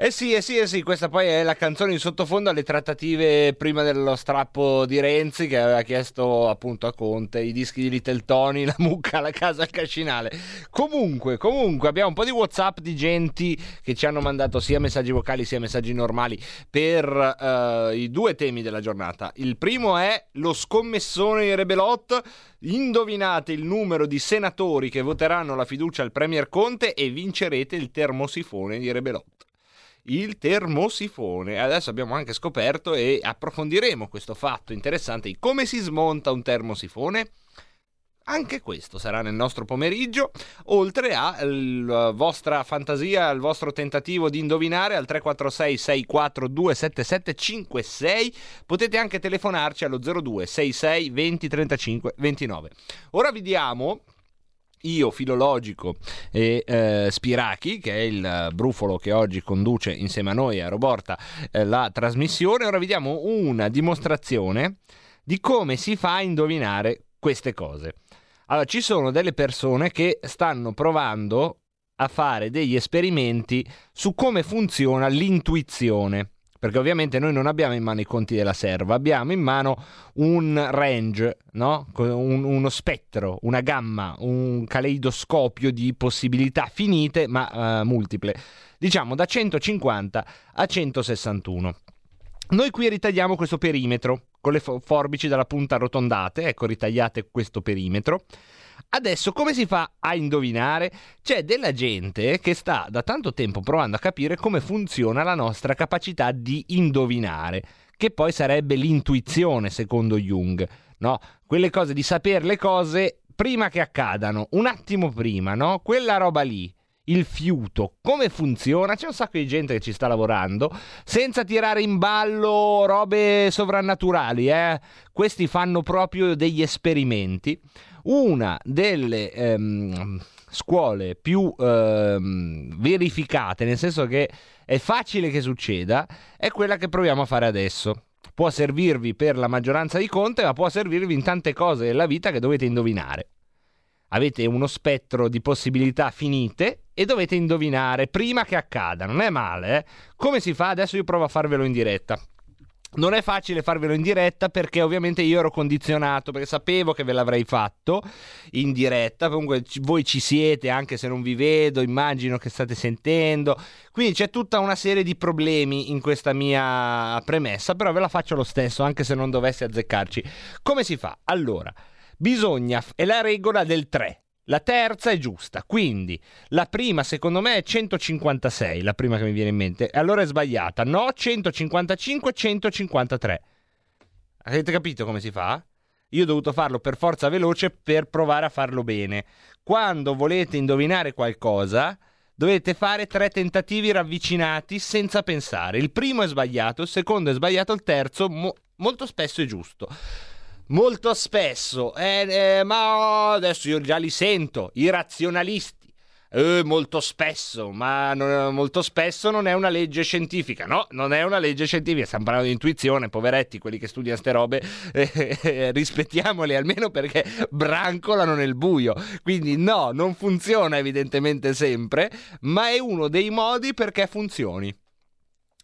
Speaker 2: Eh sì, eh sì, eh sì, questa poi è la canzone in sottofondo alle trattative prima dello strappo di Renzi che aveva chiesto appunto a Conte i dischi di Little Tony, la mucca, la casa al cascinale. Comunque, comunque abbiamo un po' di WhatsApp di genti che ci hanno mandato sia messaggi vocali sia messaggi normali per eh, i due temi della giornata. Il primo è lo scommessone di Rebelot. Indovinate il numero di senatori che voteranno la fiducia al Premier Conte e vincerete il termosifone di Rebelot il termosifone. Adesso abbiamo anche scoperto e approfondiremo questo fatto interessante di come si smonta un termosifone. Anche questo sarà nel nostro pomeriggio, oltre alla vostra fantasia, al vostro tentativo di indovinare al 346 642 7756. Potete anche telefonarci allo 02 66 20 35 29. Ora vi diamo io, Filologico e eh, Spirachi, che è il brufolo che oggi conduce insieme a noi a Roborta eh, la trasmissione, ora vediamo una dimostrazione di come si fa a indovinare queste cose. Allora, ci sono delle persone che stanno provando a fare degli esperimenti su come funziona l'intuizione. Perché ovviamente noi non abbiamo in mano i conti della serva, abbiamo in mano un range, no? un, uno spettro, una gamma, un caleidoscopio di possibilità finite ma uh, multiple, diciamo da 150 a 161. Noi qui ritagliamo questo perimetro con le forbici dalla punta arrotondate, ecco ritagliate questo perimetro. Adesso come si fa a indovinare? C'è della gente che sta da tanto tempo provando a capire come funziona la nostra capacità di indovinare, che poi sarebbe l'intuizione secondo Jung, no? Quelle cose di sapere le cose prima che accadano, un attimo prima, no? Quella roba lì il fiuto, come funziona? C'è un sacco di gente che ci sta lavorando senza tirare in ballo robe sovrannaturali, eh? Questi fanno proprio degli esperimenti. Una delle ehm, scuole più ehm, verificate, nel senso che è facile che succeda, è quella che proviamo a fare adesso. Può servirvi per la maggioranza di conte, ma può servirvi in tante cose della vita che dovete indovinare. Avete uno spettro di possibilità finite e dovete indovinare prima che accada. Non è male, eh? Come si fa? Adesso io provo a farvelo in diretta. Non è facile farvelo in diretta perché ovviamente io ero condizionato, perché sapevo che ve l'avrei fatto in diretta, comunque voi ci siete anche se non vi vedo, immagino che state sentendo, quindi c'è tutta una serie di problemi in questa mia premessa, però ve la faccio lo stesso anche se non dovessi azzeccarci. Come si fa? Allora, bisogna, è la regola del 3. La terza è giusta, quindi la prima secondo me è 156, la prima che mi viene in mente, allora è sbagliata. No, 155, 153. Avete capito come si fa? Io ho dovuto farlo per forza veloce per provare a farlo bene. Quando volete indovinare qualcosa, dovete fare tre tentativi ravvicinati senza pensare. Il primo è sbagliato, il secondo è sbagliato, il terzo mo- molto spesso è giusto. Molto spesso, eh, eh, ma adesso io già li sento, i razionalisti. Eh, molto spesso, ma non, molto spesso non è una legge scientifica, no? Non è una legge scientifica, stiamo parlando di intuizione, poveretti, quelli che studiano ste robe, eh, eh, rispettiamoli almeno perché brancolano nel buio. Quindi no, non funziona evidentemente sempre, ma è uno dei modi perché funzioni.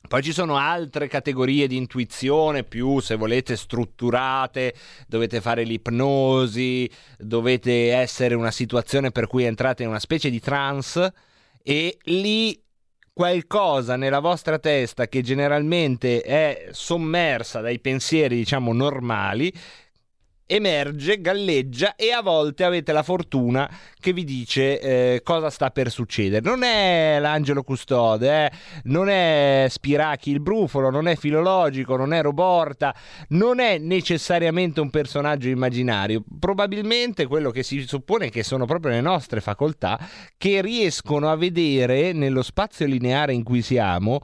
Speaker 2: Poi ci sono altre categorie di intuizione più, se volete, strutturate, dovete fare l'ipnosi, dovete essere una situazione per cui entrate in una specie di trance e lì qualcosa nella vostra testa che generalmente è sommersa dai pensieri, diciamo, normali, emerge, galleggia e a volte avete la fortuna che vi dice eh, cosa sta per succedere. Non è l'angelo custode, eh? non è Spirachi il brufolo, non è filologico, non è Roborta, non è necessariamente un personaggio immaginario. Probabilmente quello che si suppone che sono proprio le nostre facoltà che riescono a vedere nello spazio lineare in cui siamo,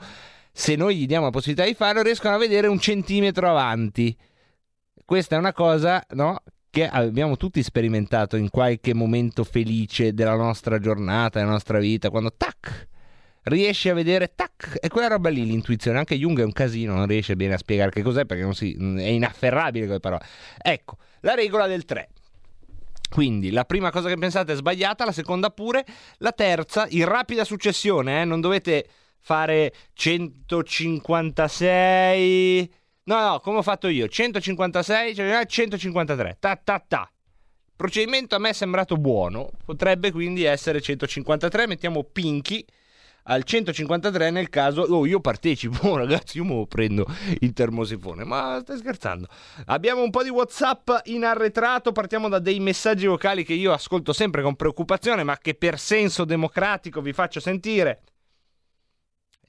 Speaker 2: se noi gli diamo la possibilità di farlo, riescono a vedere un centimetro avanti questa è una cosa no, che abbiamo tutti sperimentato in qualche momento felice della nostra giornata, della nostra vita, quando tac, riesci a vedere tac, e quella roba lì, l'intuizione, anche Jung è un casino, non riesce bene a spiegare che cos'è perché si, è inafferrabile come parola. Ecco, la regola del 3. Quindi la prima cosa che pensate è sbagliata, la seconda pure, la terza in rapida successione, eh, non dovete fare 156 No, no, come ho fatto io, 156, 153, ta ta ta. Il procedimento a me è sembrato buono, potrebbe quindi essere 153, mettiamo Pinky al 153 nel caso oh, io partecipo. Ragazzi io me lo prendo il termosifone. Ma stai scherzando? Abbiamo un po' di whatsapp in arretrato. Partiamo da dei messaggi vocali che io ascolto sempre con preoccupazione ma che per senso democratico vi faccio sentire.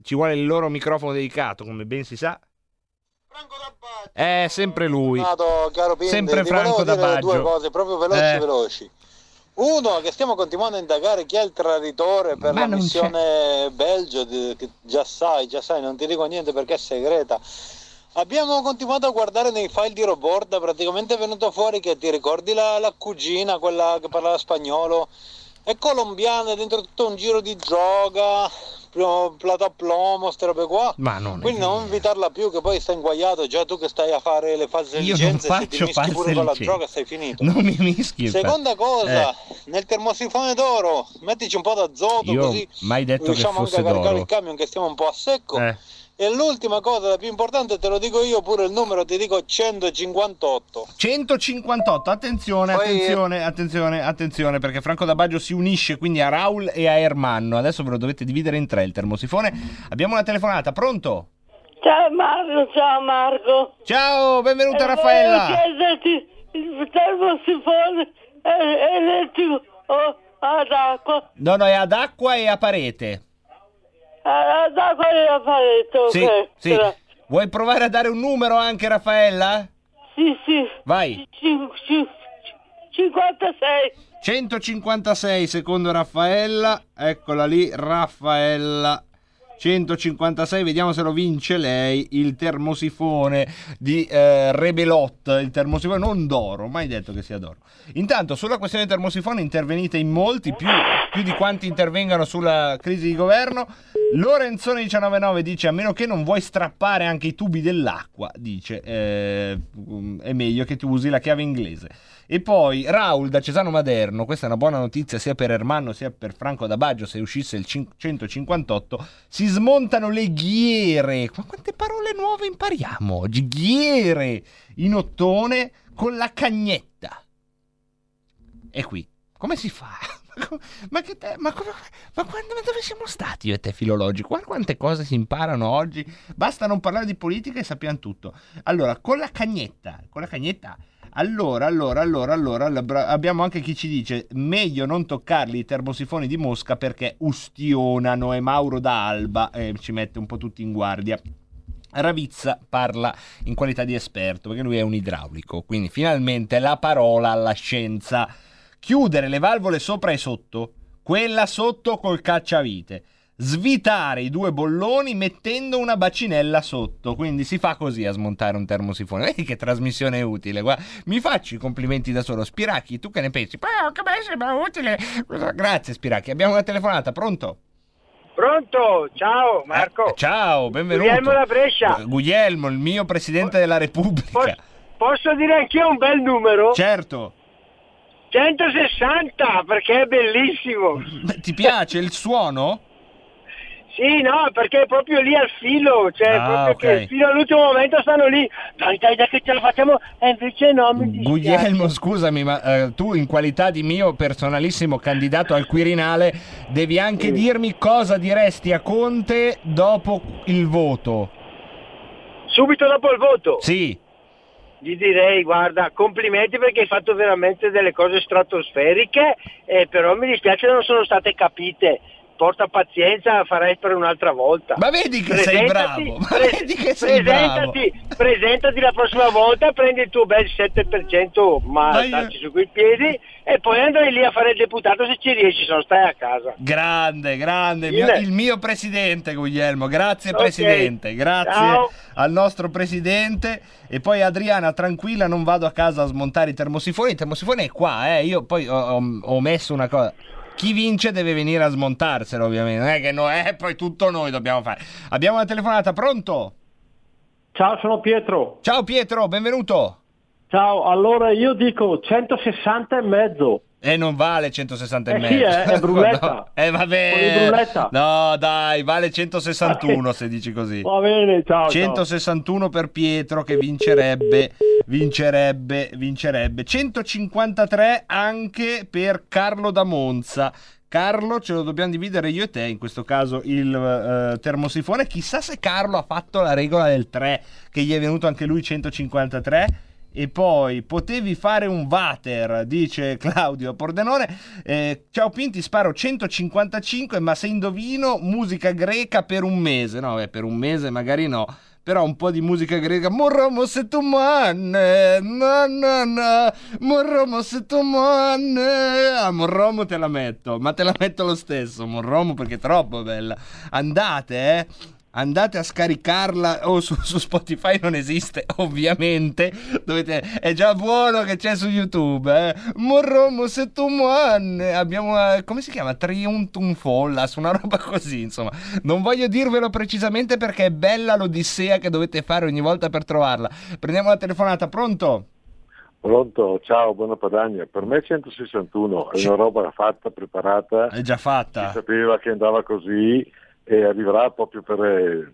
Speaker 2: Ci vuole il loro microfono dedicato come ben si sa è sempre lui.
Speaker 17: Nato, caro Pinde,
Speaker 2: sempre
Speaker 17: ti
Speaker 2: Franco
Speaker 17: volevo
Speaker 2: da
Speaker 17: dire due
Speaker 2: Baggio.
Speaker 17: cose proprio veloci
Speaker 2: Eh.
Speaker 17: veloci. Uno, che stiamo continuando a indagare chi è il traditore per
Speaker 2: Ma
Speaker 17: la missione Belgio, di- che già sai, già sai, non ti dico niente perché è segreta. Abbiamo continuato a guardare nei file di Roborda, praticamente è venuto fuori che ti ricordi la, la cugina, quella che parlava spagnolo, è colombiana, è dentro tutto un giro di droga, pl- plata a plomo, queste robe qua.
Speaker 2: Ma non
Speaker 17: Quindi non invitarla più, che poi stai inguaiato, già tu che stai a fare le false
Speaker 2: Io non
Speaker 17: licenze, se ti
Speaker 2: faccio
Speaker 17: mischi
Speaker 2: false
Speaker 17: pure con la droga stai finito.
Speaker 2: Non mi mischi. infatti.
Speaker 17: Seconda cosa,
Speaker 2: Eh,
Speaker 17: nel termosifone d'oro, mettici un po' d'azoto
Speaker 2: io
Speaker 17: così
Speaker 2: mai detto che
Speaker 17: riusciamo anche
Speaker 2: fosse
Speaker 17: a caricare
Speaker 2: d'oro.
Speaker 17: il camion che stiamo un po' a secco.
Speaker 2: Eh.
Speaker 17: E l'ultima cosa, la più importante, te lo dico io pure il numero, ti dico 158.
Speaker 2: 158, attenzione,
Speaker 17: Poi-
Speaker 2: attenzione, attenzione, attenzione, perché Franco da Baggio si unisce quindi a Raul e a Ermanno. Adesso ve lo dovete dividere in tre il termosifone. Abbiamo una telefonata, pronto?
Speaker 18: Ciao Marco, ciao Marco.
Speaker 2: Ciao, benvenuta
Speaker 18: Eh,
Speaker 2: Raffaella.
Speaker 18: Volevo chiederti il termosifone è elettrico o ad acqua?
Speaker 2: No, no, è ad acqua e a parete.
Speaker 18: Ad acqua e a parete, ok.
Speaker 2: Sì, sì.
Speaker 18: Gra-
Speaker 2: Vuoi provare a dare un numero anche, Raffaella?
Speaker 18: Sì, sì.
Speaker 2: Vai.
Speaker 18: Cin- cin- 56.
Speaker 2: 156 secondo Raffaella, eccola lì, Raffaella. 156, vediamo se lo vince lei, il termosifone di eh, Rebelot, il termosifone non d'oro, mai detto che sia d'oro. Intanto sulla questione del termosifone intervenite in molti, più, più di quanti intervengano sulla crisi di governo. Lorenzone 199 dice a meno che non vuoi strappare anche i tubi dell'acqua, dice eh, è meglio che tu usi la chiave inglese. E poi Raul da Cesano Maderno, questa è una buona notizia sia per Ermanno sia per Franco da Baggio se uscisse il cin- 158, si smontano le ghiere. Ma quante parole nuove impariamo oggi? Ghiere in ottone con la cagnetta. E qui, come si fa? Ma che te- ma come- ma quando, dove siamo stati io e te filologico? Guarda quante cose si imparano oggi. Basta non parlare di politica e sappiamo tutto. Allora, con la cagnetta, con la cagnetta. Allora, allora, allora, allora, abbiamo anche chi ci dice meglio non toccarli i termosifoni di Mosca perché ustionano e Mauro da Alba eh, ci mette un po' tutti in guardia. Ravizza parla in qualità di esperto perché lui è un idraulico, quindi finalmente la parola alla scienza. Chiudere le valvole sopra e sotto, quella sotto col cacciavite. Svitare i due bolloni mettendo una bacinella sotto. Quindi si fa così a smontare un termosifone. Vedi che trasmissione utile. Guarda, mi faccio i complimenti da solo. Spiracchi, tu che ne pensi?
Speaker 19: Oh, che bello, sembra utile.
Speaker 2: Grazie, Spiracchi. Abbiamo una telefonata, pronto?
Speaker 20: Pronto? Ciao Marco.
Speaker 2: Eh, ciao, benvenuto.
Speaker 20: Guglielmo da Brescia.
Speaker 2: Gu- Guglielmo, il mio presidente della Repubblica.
Speaker 20: Posso dire anch'io un bel numero?
Speaker 2: Certo.
Speaker 20: 160 perché è bellissimo.
Speaker 2: Ti piace il suono?
Speaker 20: Sì, no, perché è proprio lì al filo, cioè
Speaker 2: Ah,
Speaker 20: proprio
Speaker 2: ok.
Speaker 20: che fino all'ultimo momento stanno lì. Dai, dai, dai che ce la facciamo. E invece no, mi dispiace.
Speaker 2: Guglielmo, scusami, ma eh, tu in qualità di mio personalissimo candidato al Quirinale devi anche dirmi cosa diresti a Conte dopo il voto.
Speaker 20: Subito dopo il voto.
Speaker 2: Sì.
Speaker 20: Gli direi, guarda, complimenti perché hai fatto veramente delle cose stratosferiche, eh, però mi dispiace non sono state capite. Porta pazienza, farai per un'altra volta.
Speaker 2: Ma vedi che sei
Speaker 20: Presentati,
Speaker 2: bravo, ma vedi che sei
Speaker 20: presentati, presentati la prossima volta, prendi il tuo bel 7%, ma starci su quei piedi, e poi andrai lì a fare il deputato se ci riesci, se no stai a casa.
Speaker 2: Grande, grande, il mio, il mio presidente Guglielmo, grazie
Speaker 20: Ok.
Speaker 2: presidente, grazie
Speaker 20: Ciao.
Speaker 2: al nostro presidente e poi Adriana tranquilla non vado a casa a smontare i termosifoni, il termosifone è qua, eh. io poi ho, ho- ho messo una cosa, chi vince deve venire a smontarselo ovviamente, non è che noi, eh, poi tutto noi dobbiamo fare. Abbiamo una telefonata, pronto?
Speaker 21: Ciao, sono Pietro.
Speaker 2: Ciao Pietro, benvenuto.
Speaker 21: Ciao, allora io dico 160 e mezzo.
Speaker 2: E non vale 160 e
Speaker 21: Eh
Speaker 2: mezzo.
Speaker 21: sì, eh, è bruletta.
Speaker 2: No, Eh vabbè.
Speaker 21: Bruletta.
Speaker 2: No, dai, vale 161 se dici così.
Speaker 21: Va bene, ciao. ciao.
Speaker 2: 161 per Pietro che vincerebbe, vincerebbe, vincerebbe. 153 anche per Carlo da Monza. Carlo ce lo dobbiamo dividere io e te, in questo caso il eh, termosifone. Chissà se Carlo ha fatto la regola del 3, che gli è venuto anche lui 153. E poi potevi fare un water, dice Claudio Pordenone. Eh, ciao Pinti, sparo 155, ma se indovino musica greca per un mese. No, beh, per un mese magari no. Però un po' di musica greca. Morromo se tu manne, na na na, morromo se tu manne. Ah, morromo te la metto, ma te la metto lo stesso, morromo perché è troppo bella. Andate, eh. Andate a scaricarla o su, su Spotify non esiste ovviamente Dovete, è già buono che c'è su YouTube eh. Morromo se tu manne abbiamo eh, come si chiama Triuntum Follas una roba così insomma non voglio dirvelo precisamente perché è bella l'odissea che dovete fare ogni volta per trovarla prendiamo la telefonata pronto
Speaker 22: Pronto, ciao, buona Padagna. Per me 161 è una roba fatta, preparata.
Speaker 2: È già fatta.
Speaker 22: Si sapeva che andava così e arriverà proprio per... eh,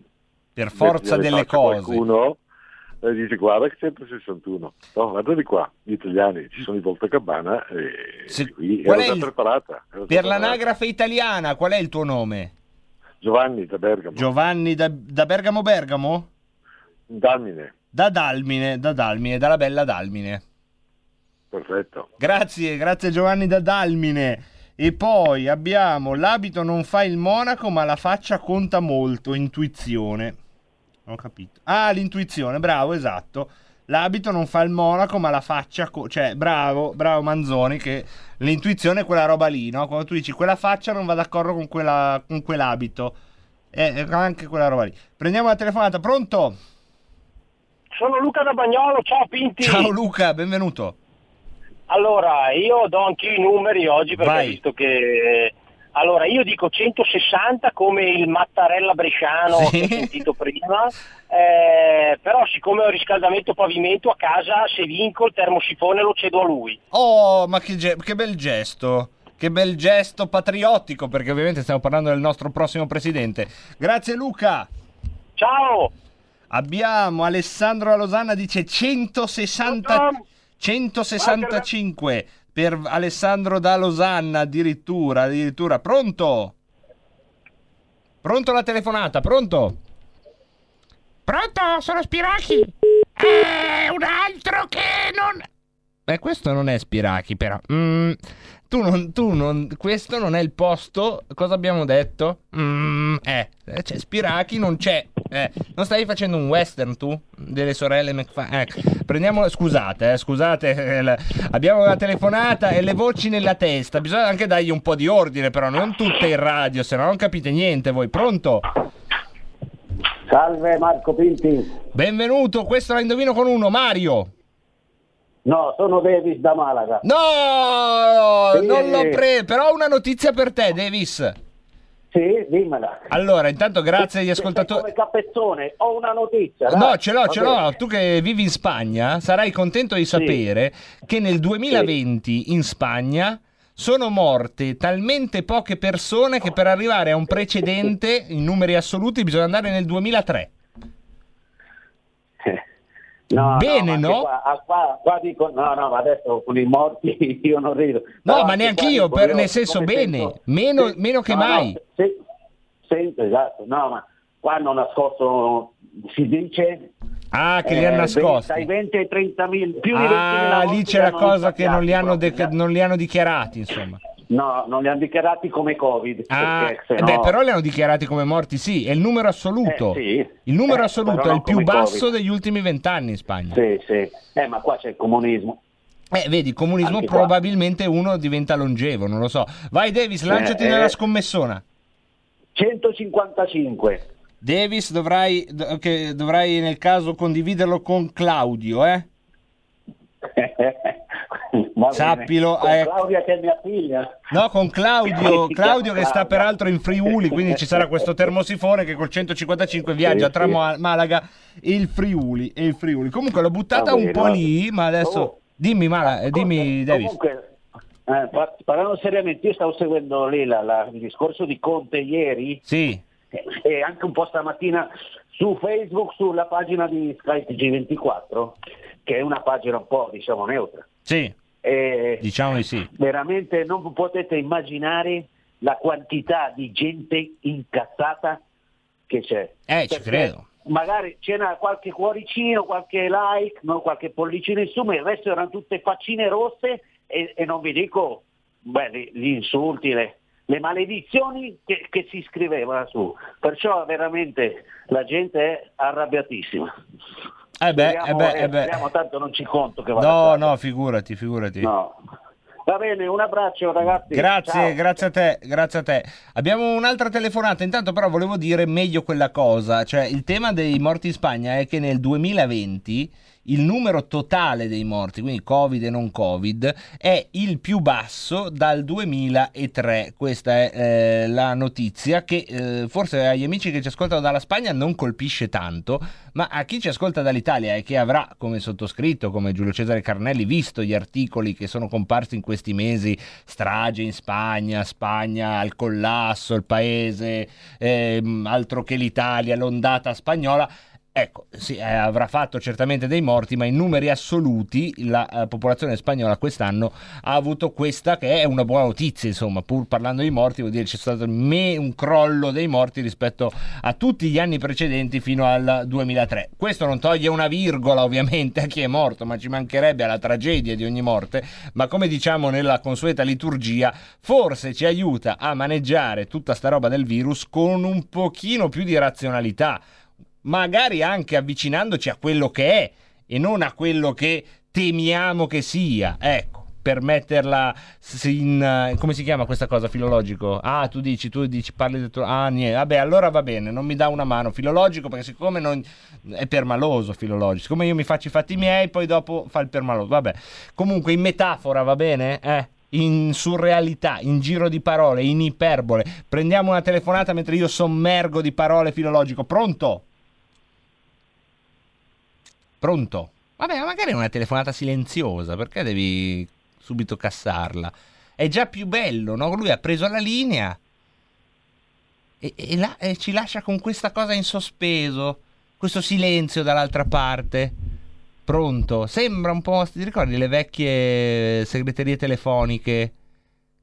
Speaker 2: per forza delle cose
Speaker 22: Qualcuno e dice guarda che 161. No, guarda di qua, gli italiani, ci sono i Voltagabbana e
Speaker 2: Se-
Speaker 22: qui
Speaker 2: qual
Speaker 22: già
Speaker 2: il-
Speaker 22: preparata. già
Speaker 2: per
Speaker 22: preparata.
Speaker 2: l'anagrafe italiana qual è il tuo nome?
Speaker 22: Giovanni da Bergamo,
Speaker 2: Giovanni da, da Bergamo Bergamo?
Speaker 22: Dalmine,
Speaker 2: Da Dalmine, da Dalmine, dalla bella Dalmine.
Speaker 22: perfetto.
Speaker 2: Grazie, grazie Giovanni da Dalmine. E poi abbiamo l'abito non fa il monaco, ma la faccia conta molto. Intuizione. Ho capito. Ah, l'intuizione, bravo, esatto. L'abito non fa il monaco, ma la faccia. co- cioè, bravo, bravo Manzoni. Che l'intuizione è quella roba lì, no? Quando tu dici quella faccia non va d'accordo con, quella, con quell'abito. È anche quella roba lì. Prendiamo la telefonata, pronto?
Speaker 20: Sono Luca da Bagnolo, ciao Pinti.
Speaker 2: Ciao Luca, benvenuto.
Speaker 20: Allora, io do anche i numeri oggi perché
Speaker 2: Vai.
Speaker 20: visto che... Allora, io dico 160 come il Mattarella bresciano
Speaker 2: Sì.
Speaker 20: che ho sentito prima, eh, però siccome ho riscaldamento pavimento a casa, se vinco il termosifone lo cedo a lui.
Speaker 2: Oh, ma che, ge- che bel gesto. Che bel gesto patriottico, perché ovviamente stiamo parlando del nostro prossimo presidente. Grazie Luca.
Speaker 20: Ciao.
Speaker 2: Abbiamo Alessandro da Losanna dice 160 165 per Alessandro da Losanna addirittura, addirittura. Pronto? Pronto la telefonata, pronto?
Speaker 19: Pronto? Sono Spiracchi. È un altro che non...
Speaker 2: Eh, questo non è Spiracchi, però. Mm, tu non, tu non. Questo non è il posto. Cosa abbiamo detto? Mm, eh, eh, c'è Spiracchi, non c'è. Eh, non stavi facendo un western tu? Delle sorelle McFarlane? Ecco, prendiamo. Scusate, eh, scusate. eh, la- abbiamo la telefonata e le voci nella testa. Bisogna anche dargli un po' di ordine, però. Non tutte in radio, se no non capite niente voi. Pronto?
Speaker 23: Salve Marco Pinti.
Speaker 2: Benvenuto, questo la indovino con uno. Mario.
Speaker 23: No, sono Davis da Malaga.
Speaker 2: No,
Speaker 23: Sì.
Speaker 2: non l'ho preso. Però ho una notizia per te, Davis.
Speaker 23: Sì, dimmela.
Speaker 2: Allora, intanto grazie agli ascoltatori.
Speaker 23: Come capezzone, ho una notizia. dai.
Speaker 2: No, ce l'ho,
Speaker 23: Va
Speaker 2: ce
Speaker 23: bene.
Speaker 2: l'ho. Tu che vivi in Spagna sarai contento di sapere che nel 2020 in Spagna sono morte talmente poche persone che per arrivare a un precedente in numeri assoluti bisogna andare nel 2003.
Speaker 23: No,
Speaker 2: Bene,
Speaker 23: no?
Speaker 2: no?
Speaker 23: ma Qua, qua, qua dico, no, no, ma adesso con i morti io non rido.
Speaker 2: No,
Speaker 23: Però
Speaker 2: ma
Speaker 23: anche
Speaker 2: neanche
Speaker 23: qua
Speaker 2: io, per-
Speaker 23: io
Speaker 2: nel senso bene,
Speaker 23: sento-
Speaker 2: meno,
Speaker 23: sì,
Speaker 2: meno che
Speaker 23: no, no,
Speaker 2: mai.
Speaker 23: sì, sento, esatto, no, ma qua hanno nascosto, si dice...
Speaker 2: Ah, che li
Speaker 23: eh,
Speaker 2: hanno nascosti.
Speaker 23: Dai 20 ai 30 mila, più di 20
Speaker 2: Ah, lì c'è la cosa che non li, hanno de- che non li hanno dichiarati, insomma.
Speaker 23: No, non li hanno dichiarati come Covid.
Speaker 2: Ah, eh
Speaker 23: no-
Speaker 2: beh, però li hanno dichiarati come morti, sì, è il numero assoluto.
Speaker 23: Eh, sì.
Speaker 2: Il numero
Speaker 23: Eh,
Speaker 2: assoluto è il più basso
Speaker 23: Covid.
Speaker 2: degli ultimi vent'anni in Spagna.
Speaker 23: Sì, sì. Eh, ma qua c'è il comunismo.
Speaker 2: Eh, vedi, comunismo
Speaker 23: Anche qua.
Speaker 2: probabilmente uno diventa longevo, non lo so. Vai Davis, lanciati
Speaker 23: Eh,
Speaker 2: nella
Speaker 23: eh.
Speaker 2: scommessona.
Speaker 23: 155.
Speaker 2: Davis, dovrai, dovrai nel caso condividerlo con Claudio, eh?
Speaker 23: Va.
Speaker 2: Sappilo,
Speaker 23: Con
Speaker 2: eh.
Speaker 23: Claudia che è mia figlia.
Speaker 2: No, con Claudio, Claudio che sta peraltro in Friuli, quindi ci sarà questo termosifone che col 155 viaggia tra Malaga e il Friuli. E il Friuli. Comunque l'ho buttata un po' lì, ma adesso...
Speaker 23: Oh.
Speaker 2: Dimmi, Mala, eh, dimmi Davis.
Speaker 23: Comunque, eh, par- parlando seriamente, io stavo seguendo lì la- la- il discorso di Conte ieri
Speaker 2: Sì,
Speaker 23: e anche un po' stamattina su Facebook, sulla pagina di SkyTG24, che è una pagina un po' diciamo neutra.
Speaker 2: sì, Diciamo di sì.
Speaker 23: veramente non potete immaginare la quantità di gente incazzata che c'è.
Speaker 2: Eh, ci
Speaker 23: Perché
Speaker 2: credo.
Speaker 23: Magari c'era qualche cuoricino, qualche like, no, qualche pollicino in su, ma il resto erano tutte faccine rosse e, e non vi dico beh, gli, gli insulti, le, le maledizioni che, che si scrivevano su. Perciò veramente la gente è arrabbiatissima.
Speaker 2: Eh beh,
Speaker 23: Speriamo-
Speaker 2: eh beh,
Speaker 23: eh,
Speaker 2: eh beh.
Speaker 23: speriamo, tanto non ci conto che va
Speaker 2: No, no, figurati, figurati.
Speaker 23: No. Va bene, un abbraccio ragazzi.
Speaker 2: Grazie,
Speaker 23: Ciao.
Speaker 2: grazie a te, grazie a te. Abbiamo un'altra telefonata, intanto però volevo dire meglio quella cosa, cioè il tema dei morti in Spagna è che nel 2020 il numero totale dei morti, quindi Covid e non Covid, è il più basso dal 2003. Questa è eh, la notizia che eh, forse agli amici che ci ascoltano dalla Spagna non colpisce tanto, ma a chi ci ascolta dall'Italia e che avrà, come sottoscritto, come Giulio Cesare Carnelli, visto gli articoli che sono comparsi in questi mesi, strage in Spagna, Spagna al collasso, il paese, ehm, altro che l'Italia, l'ondata spagnola, Ecco, sì, eh, avrà fatto certamente dei morti, ma in numeri assoluti la eh, popolazione spagnola quest'anno ha avuto questa che è una buona notizia, insomma, pur parlando di morti vuol dire che c'è stato me- un crollo dei morti rispetto a tutti gli anni precedenti fino al 2003. Questo non toglie una virgola ovviamente a chi è morto, ma ci mancherebbe alla tragedia di ogni morte, ma come diciamo nella consueta liturgia, forse ci aiuta a maneggiare tutta sta roba del virus con un pochino più di razionalità magari anche avvicinandoci a quello che è e non a quello che temiamo che sia. Ecco, per metterla in... eh, come si chiama questa cosa filologico? Ah, tu dici, tu dici, parli del tuo... Ah, niente, vabbè, allora va bene, non mi dà una mano filologico perché siccome non... è permaloso filologico, siccome io mi faccio i fatti miei, poi dopo fa il permaloso, vabbè. Comunque in metafora va bene? Eh? in surrealità, in giro di parole, in iperbole. Prendiamo una telefonata mentre io sommergo di parole filologico. Pronto? Pronto? Vabbè, ma magari è una telefonata silenziosa, perché devi subito cassarla? È già più bello, no? Lui ha preso la linea e, e la- e ci lascia con questa cosa in sospeso, questo silenzio dall'altra parte. Pronto? Sembra un po', ti ricordi le vecchie segreterie telefoniche?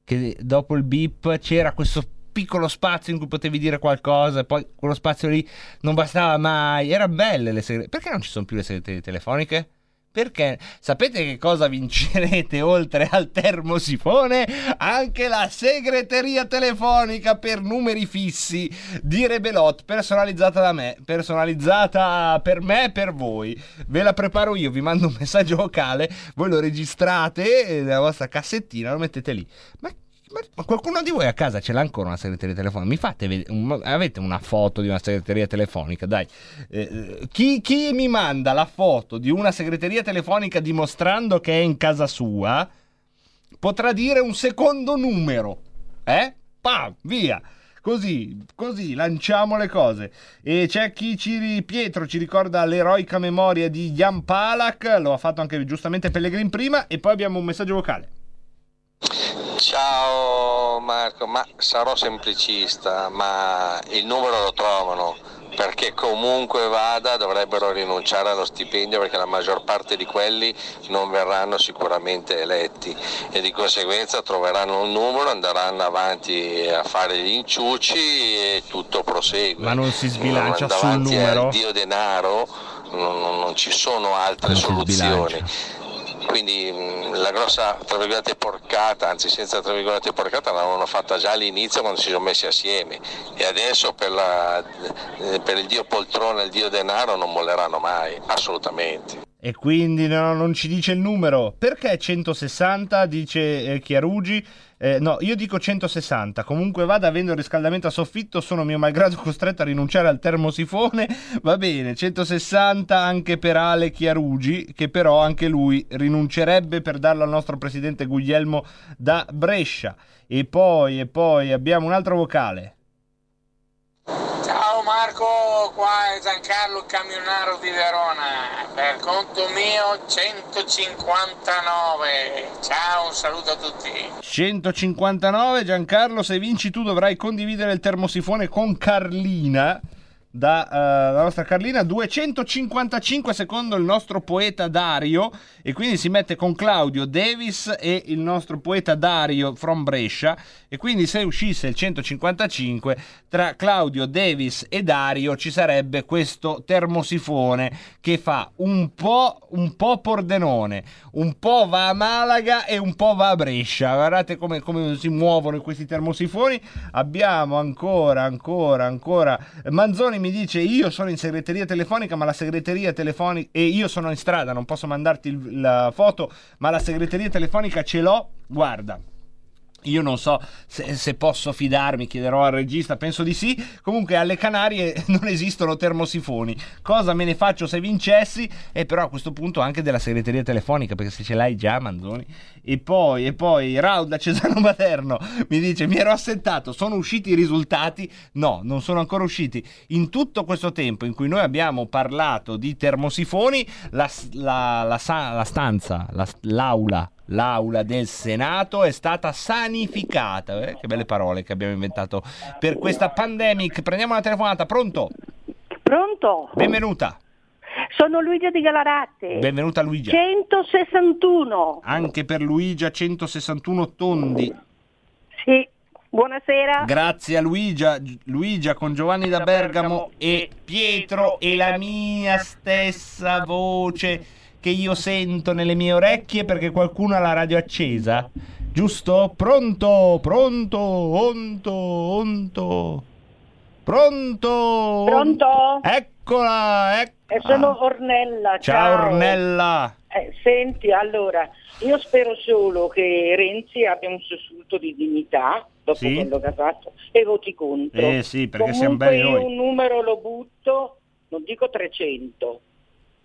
Speaker 2: Che dopo il beep c'era questo piccolo spazio in cui potevi dire qualcosa e poi quello spazio lì non bastava mai. Era belle le segreterie. Perché non ci sono più le segreterie telefoniche? Perché sapete che cosa vincerete oltre al termosifone? Anche la segreteria telefonica per numeri fissi di Rebelot personalizzata da me, personalizzata per me e per voi. Ve la preparo io, vi mando un messaggio vocale, voi lo registrate nella vostra cassettina, lo mettete lì. Ma ma, qualcuno di voi a casa ce l'ha ancora una segreteria telefonica? Mi fate vedere, un- avete una foto di una segreteria telefonica? Dai, Eh, eh, chi, chi mi manda la foto di una segreteria telefonica dimostrando che è in casa sua potrà dire un secondo numero, eh? Pam, via. Così, così lanciamo le cose. E c'è chi ci Pietro ci ricorda l'eroica memoria di Jan Palak, lo ha fatto anche giustamente Pellegrin prima, e poi abbiamo un messaggio vocale.
Speaker 24: Ciao Marco, ma sarò semplicista, ma il numero lo trovano perché comunque vada dovrebbero rinunciare allo stipendio perché la maggior parte di quelli non verranno sicuramente eletti e di conseguenza troveranno un numero, andranno avanti a fare gli inciuci e tutto prosegue.
Speaker 2: Ma non si sbilancia sul
Speaker 24: Davanti
Speaker 2: numero?
Speaker 24: al dio denaro non, non- non ci sono altre
Speaker 2: Non
Speaker 24: soluzioni. Quindi mh, la grossa tra virgolette porcata, anzi senza tra virgolette porcata, l'avevano fatta già all'inizio quando si sono messi assieme e adesso per, la- eh, per il dio poltrone e il dio denaro non molleranno mai, assolutamente.
Speaker 2: E quindi no, non ci dice il numero. Perché 160? Dice eh, Chiarugi. Eh, no, io dico 160. Comunque vada, avendo il riscaldamento a soffitto, sono mio malgrado costretto a rinunciare al termosifone. Va bene, 160 anche per Ale Chiarugi, che però anche lui rinuncerebbe per darlo al nostro presidente Guglielmo da Brescia. E poi, e poi abbiamo un altro vocale.
Speaker 25: Marco, qua è Giancarlo Camionaro di Verona. Per conto mio 159. Ciao, un saluto a tutti.
Speaker 2: 159 Giancarlo, se vinci tu dovrai condividere il termosifone con Carlina. Da, eh, la nostra Carlina 255 secondo il nostro poeta Dario e quindi si mette con Claudio Davis e il nostro poeta Dario from Brescia e quindi se uscisse il 155 tra Claudio Davis e Dario ci sarebbe questo termosifone che fa un po', un po' Pordenone un po' va a Malaga e un po' va a Brescia. Guardate come, come si muovono questi termosifoni. Abbiamo ancora ancora ancora Manzoni mi dice io sono in segreteria telefonica ma la segreteria telefonica e io sono in strada non posso mandarti il- la foto ma la segreteria telefonica ce l'ho guarda io non so se, se posso fidarmi, chiederò al regista, penso di sì. Comunque alle Canarie non esistono termosifoni. Cosa me ne faccio se vincessi? E però a questo punto anche della segreteria telefonica, perché se ce l'hai già, Manzoni. E poi, e poi, Raul da Cesano Materno mi dice, mi ero assentato, sono usciti i risultati? No, non sono ancora usciti. In tutto questo tempo in cui noi abbiamo parlato di termosifoni, la, la- la la stanza, la- l'aula L'aula del Senato è stata sanificata. Eh, che belle parole che abbiamo inventato per questa pandemic. Prendiamo la telefonata, pronto?
Speaker 26: Pronto?
Speaker 2: Benvenuta.
Speaker 26: Sono Luigia di Galarate.
Speaker 2: Benvenuta Luigia.
Speaker 26: 161.
Speaker 2: Anche per Luigia 161 tondi.
Speaker 26: Sì. Buonasera.
Speaker 2: Grazie a Luigia, Luigia con Giovanni da Bergamo e Pietro e la mia stessa voce che io sento nelle mie orecchie perché qualcuno ha la radio accesa. Giusto? Pronto? Pronto? Onto? Onto? Pronto?
Speaker 26: Pronto?
Speaker 2: Eccola, eccola.
Speaker 26: Eh, sono Ornella.
Speaker 2: Ciao Ornella.
Speaker 26: Eh, senti, allora, io spero solo che Renzi abbia un sussulto di dignità dopo
Speaker 2: Sì.
Speaker 26: quello che ha fatto e voti contro.
Speaker 2: Eh sì, perché
Speaker 26: Comunque
Speaker 2: siamo belli
Speaker 26: io
Speaker 2: noi.
Speaker 26: un numero lo butto, non dico 300,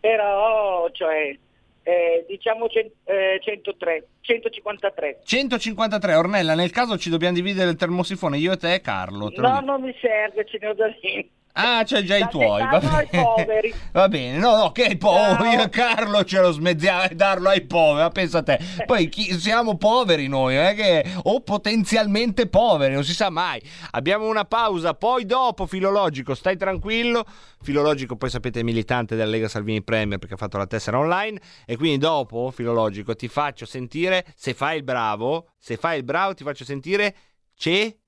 Speaker 26: però cioè eh, diciamo cen- eh, 103, 153.
Speaker 2: 153 Ornella, nel caso ci dobbiamo dividere il termosifone io e te e Carlo. te
Speaker 26: No, non mi serve, ce ne ho da lì.
Speaker 2: Ah, c'hai già i tuoi. Va bene.
Speaker 26: poveri.
Speaker 2: Va bene, no, no, che poveri. E Carlo ce lo smezziamo e darlo ai poveri. Ma pensa a te. Poi chi- siamo poveri noi, è che. O potenzialmente poveri, non si sa mai. Abbiamo una pausa, poi dopo, filologico, stai tranquillo. Filologico, poi sapete, è militante della Lega Salvini Premier perché ha fatto la tessera online. E quindi dopo, filologico, ti faccio sentire, se fai il bravo, se fai il bravo, ti faccio sentire. Ce.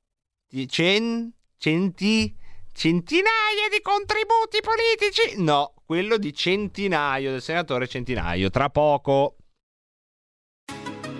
Speaker 2: Cen. Centi. Centinaia di contributi politici? No, quello di Centinaio, del senatore Centinaio. Tra poco.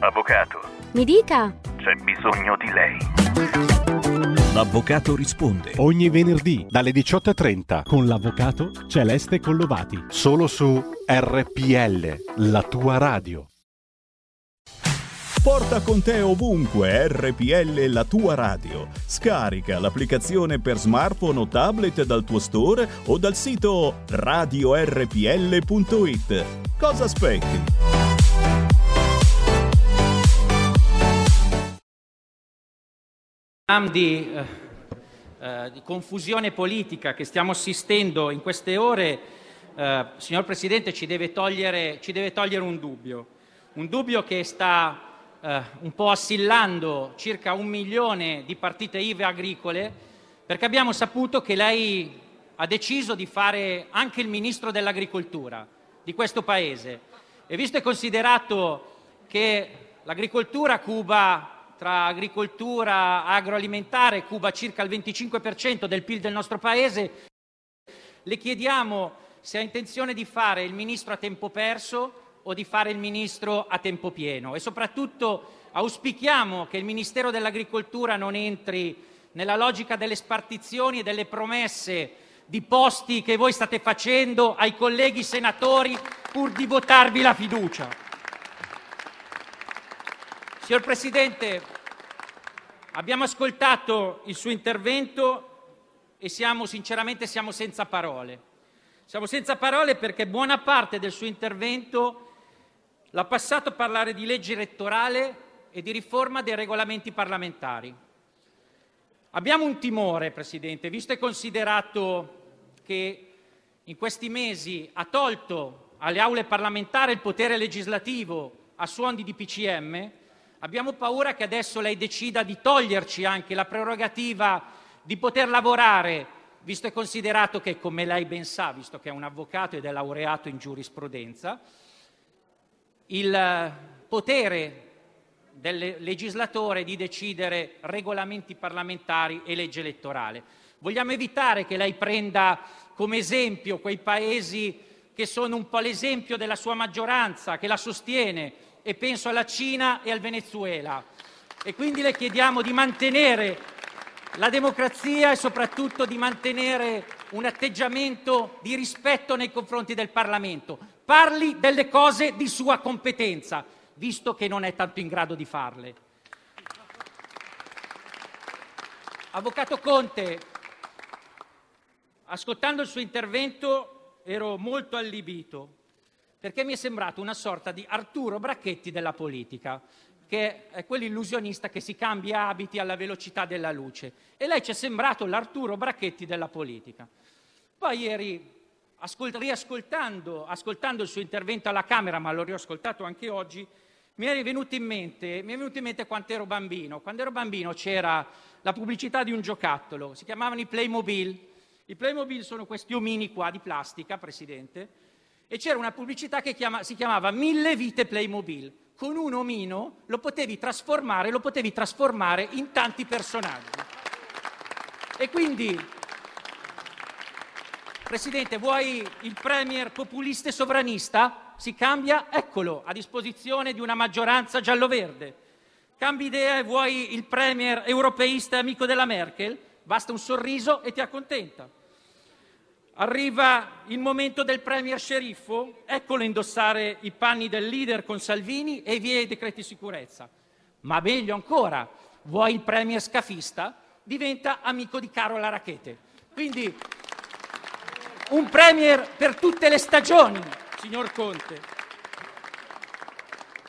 Speaker 27: Avvocato,
Speaker 28: Mi dica.
Speaker 27: c'è bisogno di lei.
Speaker 29: L'avvocato risponde ogni venerdì dalle 18.30 con l'avvocato Celeste Collovati. Solo su RPL, la tua radio.
Speaker 11: Porta con te ovunque RPL la tua radio. Scarica l'applicazione per smartphone o tablet dal tuo store o dal sito radiorpl.it. Cosa aspetti?
Speaker 30: Di, eh, eh, di confusione politica che stiamo assistendo in queste ore, eh, signor Presidente, ci deve, togliere, ci deve togliere un dubbio. Un dubbio che sta eh, un po' assillando circa un milione di partite IVE agricole, perché abbiamo saputo che lei ha deciso di fare anche il Ministro dell'Agricoltura di questo Paese. E visto e considerato che l'agricoltura cuba tra agricoltura agroalimentare cuba circa il 25% del PIL del nostro paese, le chiediamo se ha intenzione di fare il ministro a tempo perso o di fare il ministro a tempo pieno e soprattutto auspichiamo che il Ministero dell'Agricoltura non entri nella logica delle spartizioni e delle promesse di posti che voi state facendo ai colleghi senatori pur di votarvi la fiducia. Signor Presidente, abbiamo ascoltato il suo intervento e siamo sinceramente siamo senza parole. Siamo senza parole perché buona parte del suo intervento l'ha passato a parlare di legge elettorale e di riforma dei regolamenti parlamentari. Abbiamo un timore, Presidente, visto e considerato che in questi mesi ha tolto alle aule parlamentari il potere legislativo a suon di DPCM, abbiamo paura che adesso lei decida di toglierci anche la prerogativa di poter lavorare, visto e considerato che, come lei ben sa, visto che è un avvocato ed è laureato in giurisprudenza, il potere del legislatore di decidere regolamenti parlamentari e legge elettorale. Vogliamo evitare che lei prenda come esempio quei paesi che sono un po' l'esempio della sua maggioranza, che la sostiene, e penso alla Cina e al Venezuela. Quindi le chiediamo di mantenere la democrazia e soprattutto di mantenere un atteggiamento di rispetto nei confronti del Parlamento. Parli delle cose di sua competenza, visto che non è tanto in grado di farle. Avvocato Conte, ascoltando il suo intervento ero molto allibito perché mi è sembrato una sorta di Arturo Bracchetti della politica, che è quell'illusionista che si cambia abiti alla velocità della luce. E lei ci è sembrato l'Arturo Bracchetti della politica. Poi ieri, ascolt- riascoltando ascoltando il suo intervento alla Camera, ma l'ho riascoltato anche oggi, mi è venuto in mente, mi è venuto in mente quando ero bambino. Quando ero bambino c'era la pubblicità di un giocattolo, si chiamavano i Playmobil. I Playmobil sono questi omini qua di plastica, Presidente, e c'era una pubblicità che chiama- si chiamava Mille vite Playmobil. Con un omino lo potevi trasformare, lo potevi trasformare in tanti personaggi. E quindi, Presidente, vuoi il premier populista e sovranista? Si cambia? Eccolo, a disposizione di una maggioranza giallo-verde. Cambi idea e vuoi il premier europeista e amico della Merkel? Basta un sorriso e ti accontenta. Arriva il momento del premier sceriffo, eccolo indossare i panni del leader con Salvini e via i decreti sicurezza. Ma meglio ancora, vuoi il premier scafista? Diventa amico di Carola Rachete. Quindi un premier per tutte le stagioni, signor Conte.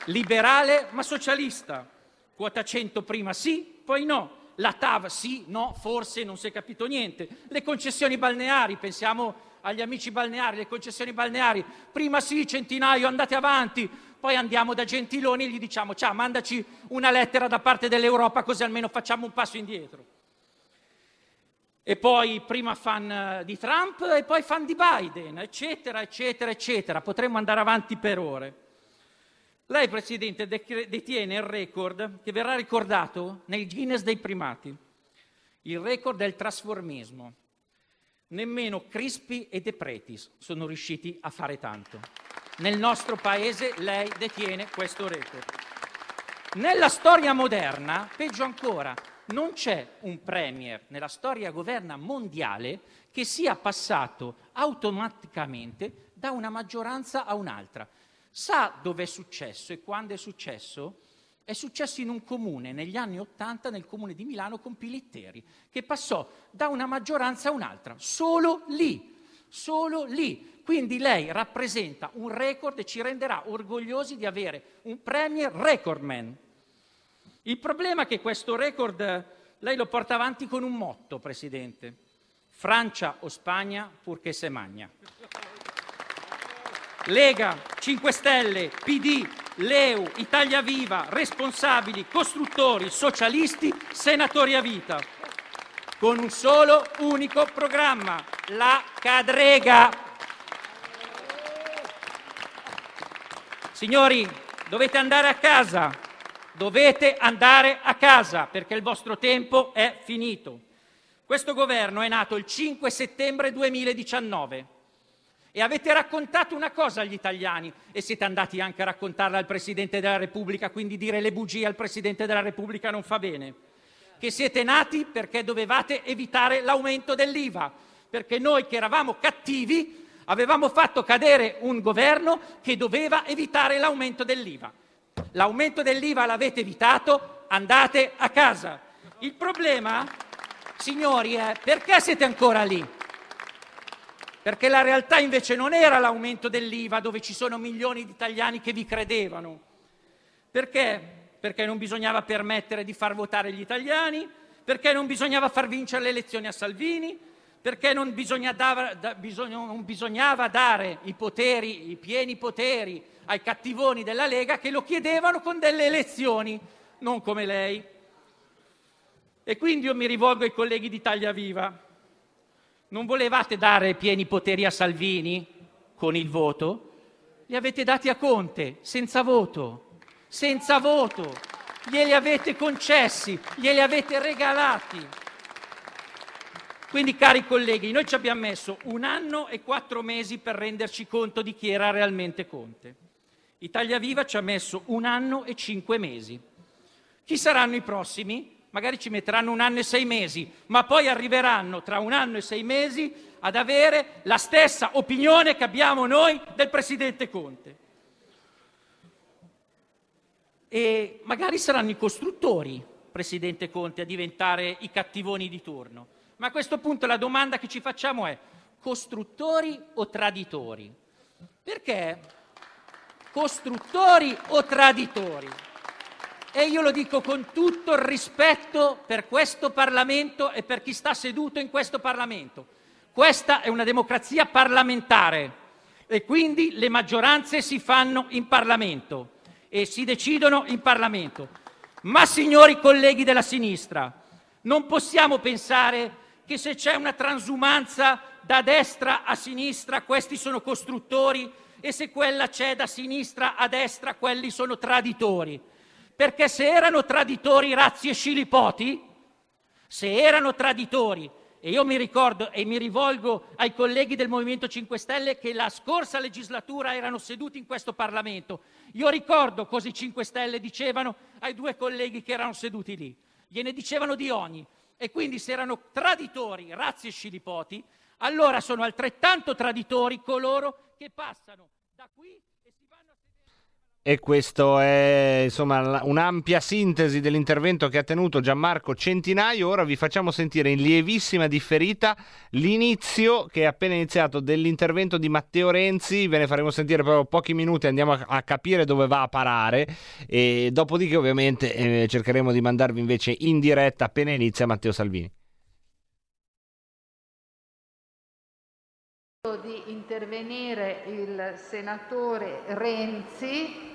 Speaker 30: Liberale ma socialista. Quota 100 prima sì, poi no. La TAV sì, no, forse non si è capito niente. Le concessioni balneari, pensiamo agli amici balneari, le concessioni balneari, prima sì, centinaio, andate avanti, poi andiamo da Gentiloni e gli diciamo ciao, mandaci una lettera da parte dell'Europa così almeno facciamo un passo indietro. E poi prima fan eh, di Trump e poi fan di Biden, eccetera, eccetera, eccetera. Potremmo andare avanti per ore. Lei, Presidente, de- detiene il record che verrà ricordato nel Guinness dei primati, il record del trasformismo. Nemmeno Crispi e De Pretis sono riusciti a fare tanto. Nel nostro paese lei detiene questo record. Nella storia moderna, peggio ancora, non c'è un premier nella storia governa mondiale che sia passato automaticamente da una maggioranza a un'altra. Sa dove è successo e quando è successo? È successo in un comune negli anni Ottanta, nel comune di Milano con Pilitteri, che passò da una maggioranza a un'altra, solo lì, solo lì. Quindi lei rappresenta un record e ci renderà orgogliosi di avere un premier recordman. Il problema è che questo record lei lo porta avanti con un motto, Presidente. Francia o Spagna purché se magna. Lega, 5 Stelle, PD, Leu, Italia Viva, responsabili, costruttori, socialisti, senatori a vita, con un solo unico programma, la cadrega. Signori, dovete andare a casa, dovete andare a casa perché il vostro tempo è finito. Questo governo è nato il 5 settembre 2019 e avete raccontato una cosa agli italiani e siete andati anche a raccontarla al Presidente della Repubblica, quindi dire le bugie al Presidente della Repubblica non fa bene. Che siete nati perché dovevate evitare l'aumento dell'IVA, perché noi che eravamo cattivi avevamo fatto cadere un governo che doveva evitare l'aumento dell'IVA. L'aumento dell'IVA l'avete evitato, andate a casa. Il problema, signori, è perché siete ancora lì? Perché la realtà invece non era l'aumento dell'IVA dove ci sono milioni di italiani che vi credevano. Perché? Perché non bisognava permettere di far votare gli italiani, perché non bisognava far vincere le elezioni a Salvini, perché non, bisogna dava- da- bisogno- non bisognava dare i poteri, i pieni poteri ai cattivoni della Lega che lo chiedevano con delle elezioni, non come lei. E quindi io mi rivolgo ai colleghi di Italia Viva. Non volevate dare pieni poteri a Salvini con il voto? Li avete dati a Conte senza voto, senza voto. Glieli avete concessi, glieli avete regalati. Quindi, cari colleghi, noi ci abbiamo messo un anno e quattro mesi per renderci conto di chi era realmente Conte. Italia Viva ci ha messo un anno e cinque mesi. Chi saranno i prossimi? Magari ci metteranno un anno e sei mesi, ma poi arriveranno tra un anno e sei mesi ad avere la stessa opinione che abbiamo noi del Presidente Conte. E magari saranno i costruttori, Presidente Conte, a diventare i cattivoni di turno. Ma a questo punto la domanda che ci facciamo è costruttori o traditori? Perché costruttori o traditori? E io lo dico con tutto il rispetto per questo Parlamento e per chi sta seduto in questo Parlamento. Questa è una democrazia parlamentare e quindi le maggioranze si fanno in Parlamento e si decidono in Parlamento. Ma signori colleghi della sinistra, non possiamo pensare che se c'è una transumanza da destra a sinistra, questi sono costruttori e se quella c'è da sinistra a destra, quelli sono traditori. Perché se erano traditori Razzi e Scilipoti, se erano traditori, e io mi ricordo e mi rivolgo ai colleghi del Movimento 5 Stelle che la scorsa legislatura erano seduti in questo Parlamento, io ricordo cosa i 5 Stelle dicevano ai due colleghi che erano seduti lì. Gliene dicevano di ogni. E quindi se erano traditori Razzi e Scilipoti, allora sono altrettanto traditori coloro che passano da qui
Speaker 2: E questo è insomma un'ampia sintesi dell'intervento che ha tenuto Gianmarco Centinaio. Ora vi facciamo sentire in lievissima differita l'inizio che è appena iniziato dell'intervento di Matteo Renzi. Ve ne faremo sentire proprio pochi minuti, andiamo a, a capire dove va a parare. E dopodiché, ovviamente, eh, cercheremo di mandarvi invece in diretta appena inizia Matteo Salvini.
Speaker 31: di intervenire il senatore Renzi.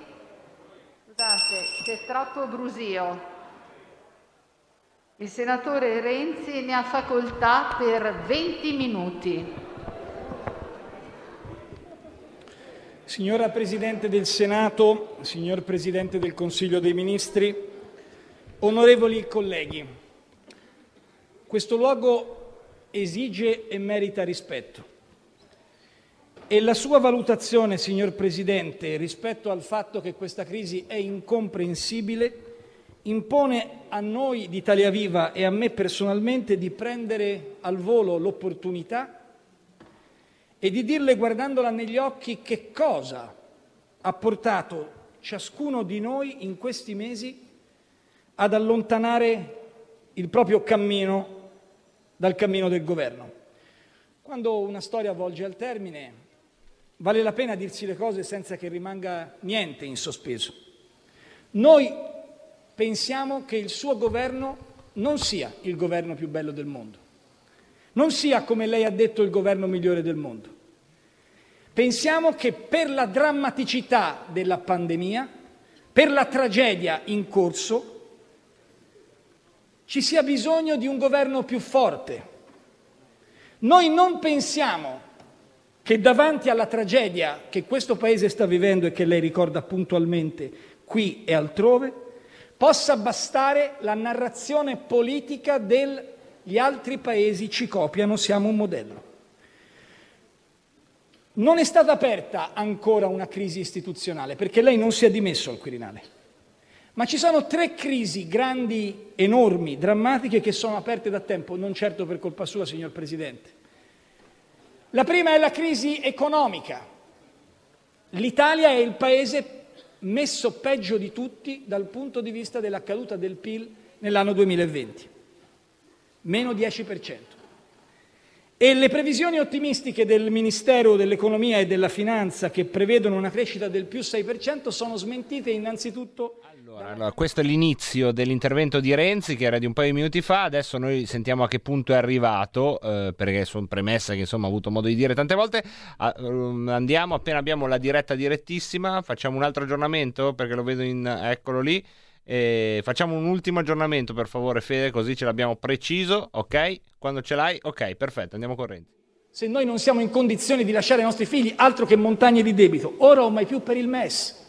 Speaker 31: Scusate, c'è troppo brusio. Il senatore Renzi ne ha facoltà per 20 minuti.
Speaker 32: Signora Presidente del Senato, signor Presidente del Consiglio dei Ministri, onorevoli colleghi, questo luogo esige e merita rispetto. E la sua valutazione, signor Presidente, rispetto al fatto che questa crisi è incomprensibile, impone a noi di Italia Viva e a me personalmente di prendere al volo l'opportunità e di dirle guardandola negli occhi che cosa ha portato ciascuno di noi in questi mesi ad allontanare il proprio cammino dal cammino del governo. Quando una storia volge al termine, vale la pena dirsi le cose senza che rimanga niente in sospeso. Noi pensiamo che il suo governo non sia il governo più bello del mondo, non sia, come lei ha detto, il governo migliore del mondo. Pensiamo che per la drammaticità della pandemia, per la tragedia in corso, ci sia bisogno di un governo più forte. Noi non pensiamo che davanti alla tragedia che questo Paese sta vivendo e che lei ricorda puntualmente qui e altrove, possa bastare la narrazione politica del gli altri paesi ci copiano, siamo un modello. Non è stata aperta ancora una crisi istituzionale perché lei non si è dimesso al Quirinale, ma ci sono tre crisi grandi, enormi, drammatiche che sono aperte da tempo, non certo per colpa sua, signor Presidente. La prima è la crisi economica. L'Italia è il paese messo peggio di tutti dal punto di vista della caduta del PIL nell'anno 2020, meno 10%. E le previsioni ottimistiche del Ministero dell'Economia e della Finanza, che prevedono una crescita del più 6%, sono smentite innanzitutto
Speaker 2: allora, questo è l'inizio dell'intervento di Renzi che era di un paio di minuti fa, adesso noi sentiamo a che punto è arrivato, eh, perché sono premesse che insomma ho avuto modo di dire tante volte, ah, um, andiamo appena abbiamo la diretta direttissima, facciamo un altro aggiornamento perché lo vedo in... eccolo lì, e facciamo un ultimo aggiornamento per favore Fede, così ce l'abbiamo preciso, ok? Quando ce l'hai, ok, perfetto, andiamo con Renzi.
Speaker 32: Se noi non siamo in condizione di lasciare ai nostri figli altro che montagne di debito, ora o mai più per il MES,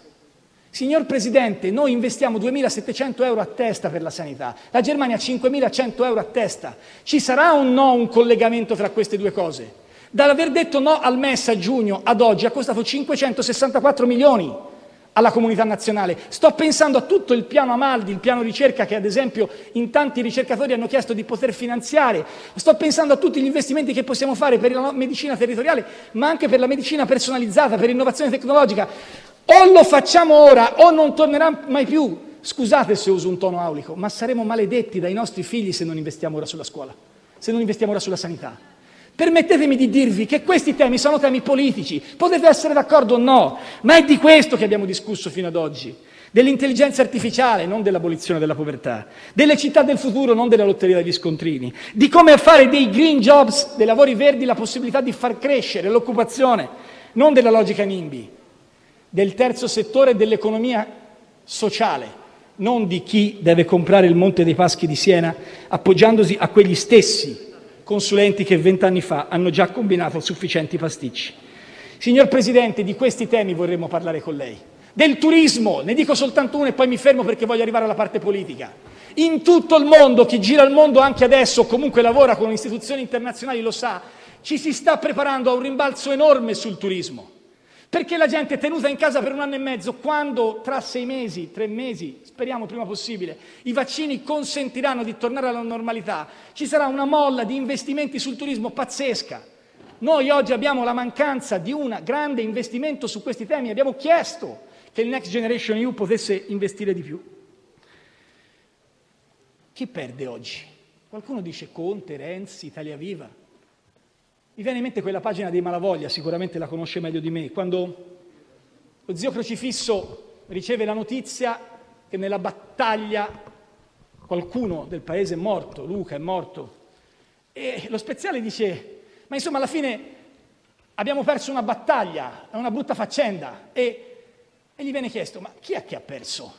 Speaker 32: Signor Presidente, noi investiamo 2.700 euro a testa per la sanità, la Germania 5.100 euro a testa. Ci sarà o no un collegamento tra queste due cose? Dall'aver detto no al MES a giugno ad oggi ha costato 564 milioni alla comunità nazionale. Sto pensando a tutto il piano Amaldi, il piano ricerca che ad esempio in tanti ricercatori hanno chiesto di poter finanziare. Sto pensando a tutti gli investimenti che possiamo fare per la medicina territoriale, ma anche per la medicina personalizzata, per l'innovazione tecnologica. O lo facciamo ora o non tornerà mai più. Scusate se uso un tono aulico, ma saremo maledetti dai nostri figli se non investiamo ora sulla scuola, se non investiamo ora sulla sanità. Permettetemi di dirvi che questi temi sono temi politici, potete essere d'accordo o no, ma è di questo che abbiamo discusso fino ad oggi, dell'intelligenza artificiale, non dell'abolizione della povertà, delle città del futuro, non della lotteria degli scontrini, di come fare dei green jobs, dei lavori verdi, la possibilità di far crescere l'occupazione, non della logica NIMBY del terzo settore dell'economia sociale, non di chi deve comprare il Monte dei Paschi di Siena appoggiandosi a quegli stessi consulenti che vent'anni fa hanno già combinato sufficienti pasticci. Signor Presidente, di questi temi vorremmo parlare con lei. Del turismo, ne dico soltanto uno e poi mi fermo perché voglio arrivare alla parte politica. In tutto il mondo, chi gira il mondo anche adesso, o comunque lavora con istituzioni internazionali lo sa, ci si sta preparando a un rimbalzo enorme sul turismo. Perché la gente è tenuta in casa per un anno e mezzo quando tra sei mesi, tre mesi, speriamo prima possibile, i vaccini consentiranno di tornare alla normalità, ci sarà una molla di investimenti sul turismo pazzesca. Noi oggi abbiamo la mancanza di un grande investimento su questi temi, abbiamo chiesto che il Next Generation EU potesse investire di più. Chi perde oggi? Qualcuno dice Conte, Renzi, Italia Viva. Mi viene in mente quella pagina dei Malavoglia, sicuramente la conosce meglio di me, quando lo zio Crocifisso riceve la notizia che nella battaglia qualcuno del paese è morto, Luca è morto, e lo speziale dice, ma insomma alla fine abbiamo perso una battaglia, è una brutta faccenda, e, e gli viene chiesto, ma chi è che ha perso?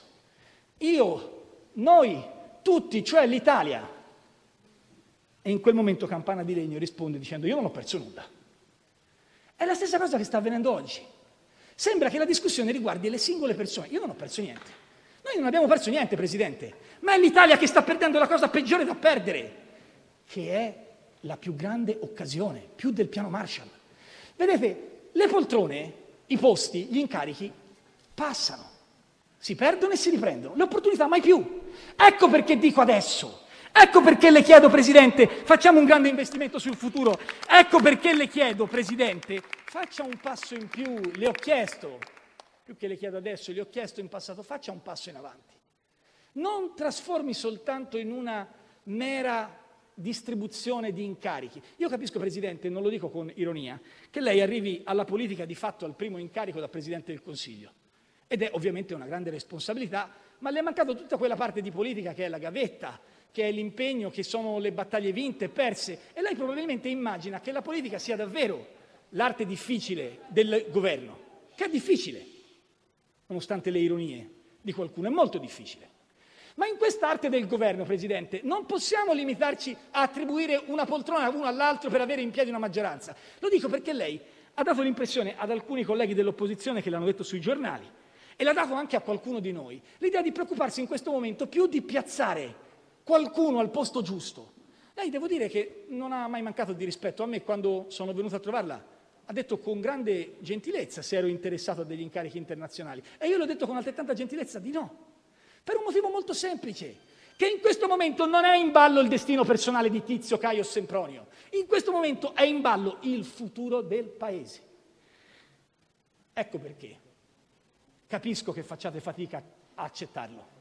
Speaker 32: Io, noi, tutti, cioè l'Italia. E in quel momento Campana di Legno risponde dicendo io non ho perso nulla. È la stessa cosa che sta avvenendo oggi. Sembra che la discussione riguardi le singole persone. Io non ho perso niente. Noi non abbiamo perso niente, Presidente, ma è l'Italia che sta perdendo la cosa peggiore da perdere, che è la più grande occasione, più del piano Marshall. Vedete, le poltrone, i posti, gli incarichi passano, si perdono e si riprendono, le opportunità mai più. Ecco perché dico adesso, ecco perché le chiedo, Presidente, facciamo un grande investimento sul futuro, ecco perché le chiedo, Presidente, faccia un passo in più, le ho chiesto, più che le chiedo adesso, le ho chiesto in passato, faccia un passo in avanti. Non trasformi soltanto in una mera distribuzione di incarichi. Io capisco, Presidente, non lo dico con ironia, che lei arrivi alla politica di fatto al primo incarico da Presidente del Consiglio. Ed è ovviamente una grande responsabilità, ma le è mancato tutta quella parte di politica che è la gavetta, che è l'impegno, che sono le battaglie vinte perse. E lei probabilmente immagina che la politica sia davvero l'arte difficile del governo, che è difficile, nonostante le ironie di qualcuno, è molto difficile. Ma in quest'arte del governo, Presidente, non possiamo limitarci a attribuire una poltrona l'uno all'altro per avere in piedi una maggioranza. Lo dico perché lei ha dato l'impressione ad alcuni colleghi dell'opposizione che l'hanno detto sui giornali e l'ha dato anche a qualcuno di noi, l'idea di preoccuparsi in questo momento più di piazzare qualcuno al posto giusto. Lei devo dire che non ha mai mancato di rispetto a me quando sono venuto a trovarla. Ha detto con grande gentilezza se ero interessato a degli incarichi internazionali e io le ho detto con altrettanta gentilezza di no. Per un motivo molto semplice, che in questo momento non è in ballo il destino personale di Tizio, Caio Sempronio, in questo momento è in ballo il futuro del Paese. Ecco perché capisco che facciate fatica a accettarlo.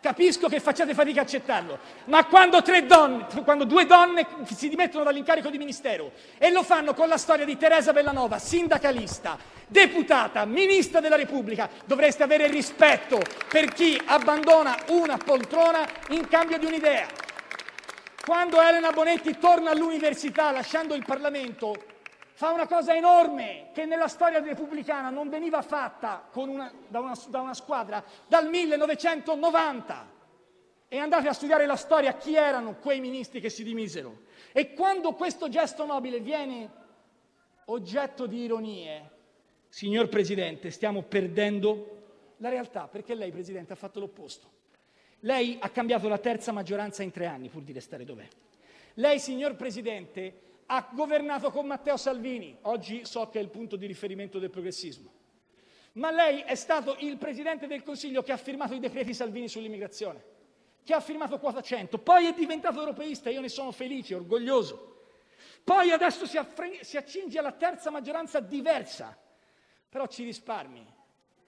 Speaker 32: Capisco che facciate fatica a accettarlo, ma quando, donne, quando, due donne si dimettono dall'incarico di ministero e lo fanno con la storia di Teresa Bellanova, sindacalista, deputata, ministra della Repubblica, dovreste avere rispetto per chi abbandona una poltrona in cambio di un'idea. Quando Elena Bonetti torna all'università lasciando il Parlamento, fa una cosa enorme che nella storia repubblicana non veniva fatta una, da, una, da una squadra dal 1990. E andate a studiare la storia chi erano quei ministri che si dimisero. E quando questo gesto nobile viene oggetto di ironie, signor Presidente, stiamo perdendo la realtà, perché lei, Presidente, ha fatto l'opposto. Lei ha cambiato la terza maggioranza in tre anni pur di restare dov'è. Lei, signor Presidente, ha governato con Matteo Salvini, oggi so che è il punto di riferimento del progressismo, ma lei è stato il Presidente del Consiglio che ha firmato i decreti Salvini sull'immigrazione, che ha firmato quota 100, poi è diventato europeista, io ne sono felice, orgoglioso. Poi adesso si, affre- si accinge alla terza maggioranza diversa, però ci risparmi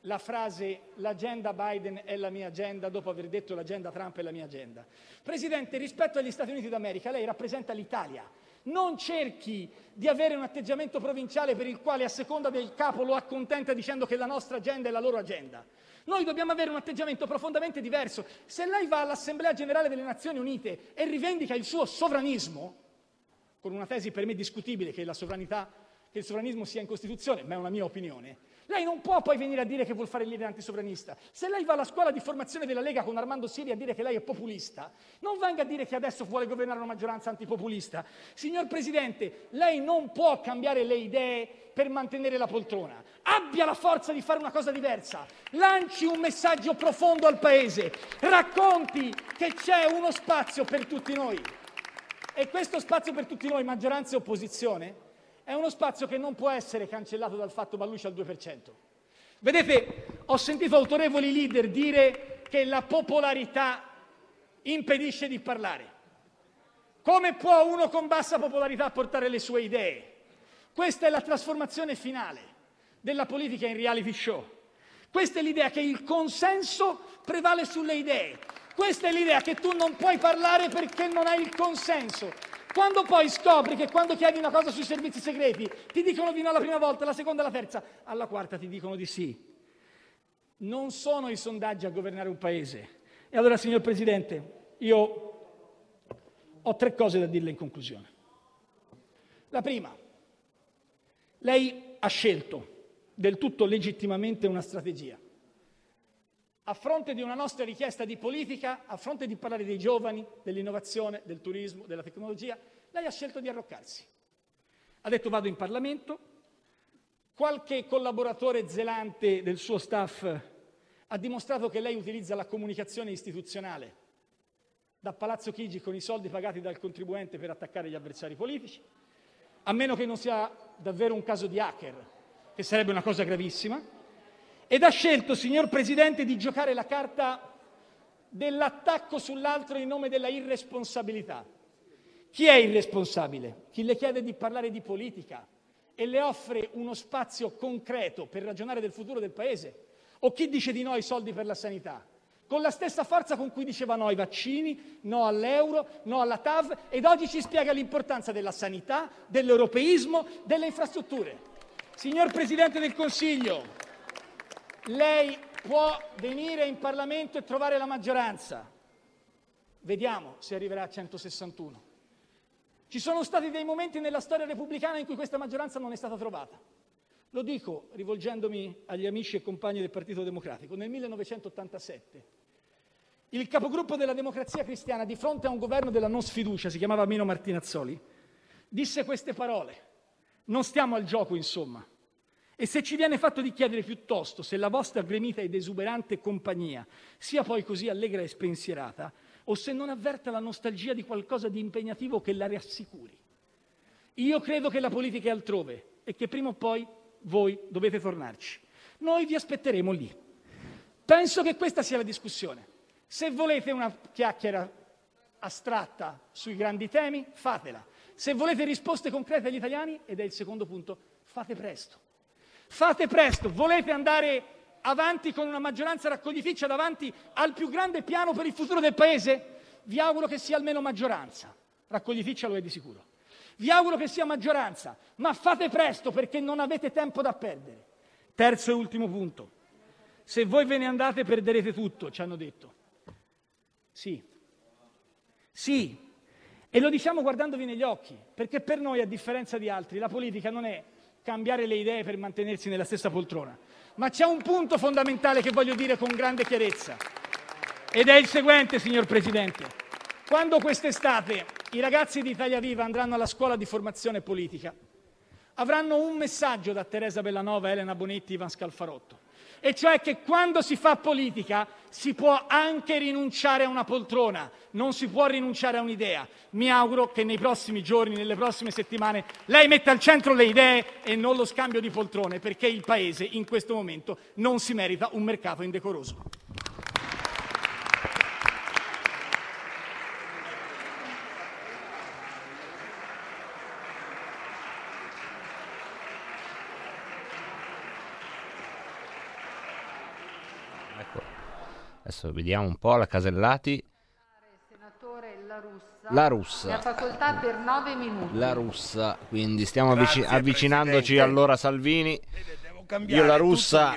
Speaker 32: la frase l'agenda Biden è la mia agenda dopo aver detto l'agenda Trump è la mia agenda. Presidente, rispetto agli Stati Uniti d'America, lei rappresenta l'Italia, non cerchi di avere un atteggiamento provinciale per il quale a seconda del capo lo accontenta dicendo che la nostra agenda è la loro agenda. Noi dobbiamo avere un atteggiamento profondamente diverso. Se lei va all'Assemblea generale delle Nazioni Unite e rivendica il suo sovranismo, con una tesi per me discutibile che, che il sovranismo sia in Costituzione, ma è una mia opinione, lei non può poi venire a dire che vuol fare il leader antisovranista. Se lei va alla scuola di formazione della Lega con Armando Siri a dire che lei è populista, non venga a dire che adesso vuole governare una maggioranza antipopulista. Signor Presidente, lei non può cambiare le idee per mantenere la poltrona. Abbia la forza di fare una cosa diversa. Lanci un messaggio profondo al Paese. Racconti che c'è uno spazio per tutti noi. E questo spazio per tutti noi, maggioranza e opposizione, è uno spazio che non può essere cancellato dal fatto Ballucci al 2%. Vedete, ho sentito autorevoli leader dire che la popolarità impedisce di parlare. Come può uno con bassa popolarità portare le sue idee? Questa è la trasformazione finale della politica in reality show. Questa è l'idea che il consenso prevale sulle idee. Questa è l'idea che tu non puoi parlare perché non hai il consenso. Quando poi scopri che quando chiedi una cosa sui servizi segreti ti dicono di no la prima volta, la seconda, la terza, alla quarta ti dicono di sì. Non sono i sondaggi a governare un paese. E allora, signor Presidente, io ho tre cose da dirle in conclusione. La prima, lei ha scelto del tutto legittimamente una strategia. A fronte di una nostra richiesta di politica, a fronte di parlare dei giovani, dell'innovazione, del turismo, della tecnologia, lei ha scelto di arroccarsi. Ha detto vado in Parlamento, qualche collaboratore zelante del suo staff ha dimostrato che lei utilizza la comunicazione istituzionale da Palazzo Chigi con i soldi pagati dal contribuente per attaccare gli avversari politici, a meno che non sia davvero un caso di hacker, che sarebbe una cosa gravissima, ed ha scelto, signor Presidente, di giocare la carta dell'attacco sull'altro in nome della irresponsabilità. Chi è irresponsabile? Chi le chiede di parlare di politica e le offre uno spazio concreto per ragionare del futuro del Paese? O chi dice di no ai soldi per la sanità? Con la stessa forza con cui diceva no ai vaccini, no all'euro, no alla TAV ed oggi ci spiega l'importanza della sanità, dell'europeismo, delle infrastrutture. Signor Presidente del Consiglio, lei può venire in Parlamento e trovare la maggioranza. Vediamo se arriverà a 161. Ci sono stati dei momenti nella storia repubblicana in cui questa maggioranza non è stata trovata. Lo dico rivolgendomi agli amici e compagni del Partito Democratico. Nel 1987 il capogruppo della Democrazia Cristiana, di fronte a un governo della non sfiducia, si chiamava Mino Martinazzoli, disse queste parole. Non stiamo al gioco, insomma. E se ci viene fatto di chiedere piuttosto se la vostra gremita ed esuberante compagnia sia poi così allegra e spensierata, o se non avverta la nostalgia di qualcosa di impegnativo che la rassicuri. Io credo che la politica è altrove e che prima o poi voi dovete tornarci. Noi vi aspetteremo lì. Penso che questa sia la discussione. Se volete una chiacchiera astratta sui grandi temi, fatela. Se volete risposte concrete agli italiani, ed è il secondo punto, fate presto. Fate presto. Volete andare avanti con una maggioranza raccogliticcia davanti al più grande piano per il futuro del Paese? Vi auguro che sia almeno maggioranza. Raccogliticcia lo è di sicuro. Vi auguro che sia maggioranza, ma fate presto perché non avete tempo da perdere. Terzo e ultimo punto. Se voi ve ne andate perderete tutto, ci hanno detto. Sì. Sì. E lo diciamo guardandovi negli occhi, perché per noi, a differenza di altri, la politica non è cambiare le idee per mantenersi nella stessa poltrona. Ma c'è un punto fondamentale che voglio dire con grande chiarezza. Ed è il seguente, signor Presidente. Quando quest'estate i ragazzi di Italia Viva andranno alla scuola di formazione politica, avranno un messaggio da Teresa Bellanova, Elena Bonetti, Ivan Scalfarotto, e cioè che quando si fa politica si può anche rinunciare a una poltrona, non si può rinunciare a un'idea. Mi auguro che nei prossimi giorni, nelle prossime settimane, lei metta al centro le idee e non lo scambio di poltrone, perché il Paese in questo momento non si merita un mercato indecoroso.
Speaker 2: Ecco. Adesso vediamo un po' la Casellati.
Speaker 31: La Russa.
Speaker 2: La
Speaker 31: facoltà per nove minuti.
Speaker 2: La russa, quindi stiamo
Speaker 33: Grazie,
Speaker 2: avvicinandoci
Speaker 33: Presidente.
Speaker 2: allora Salvini. Io la russa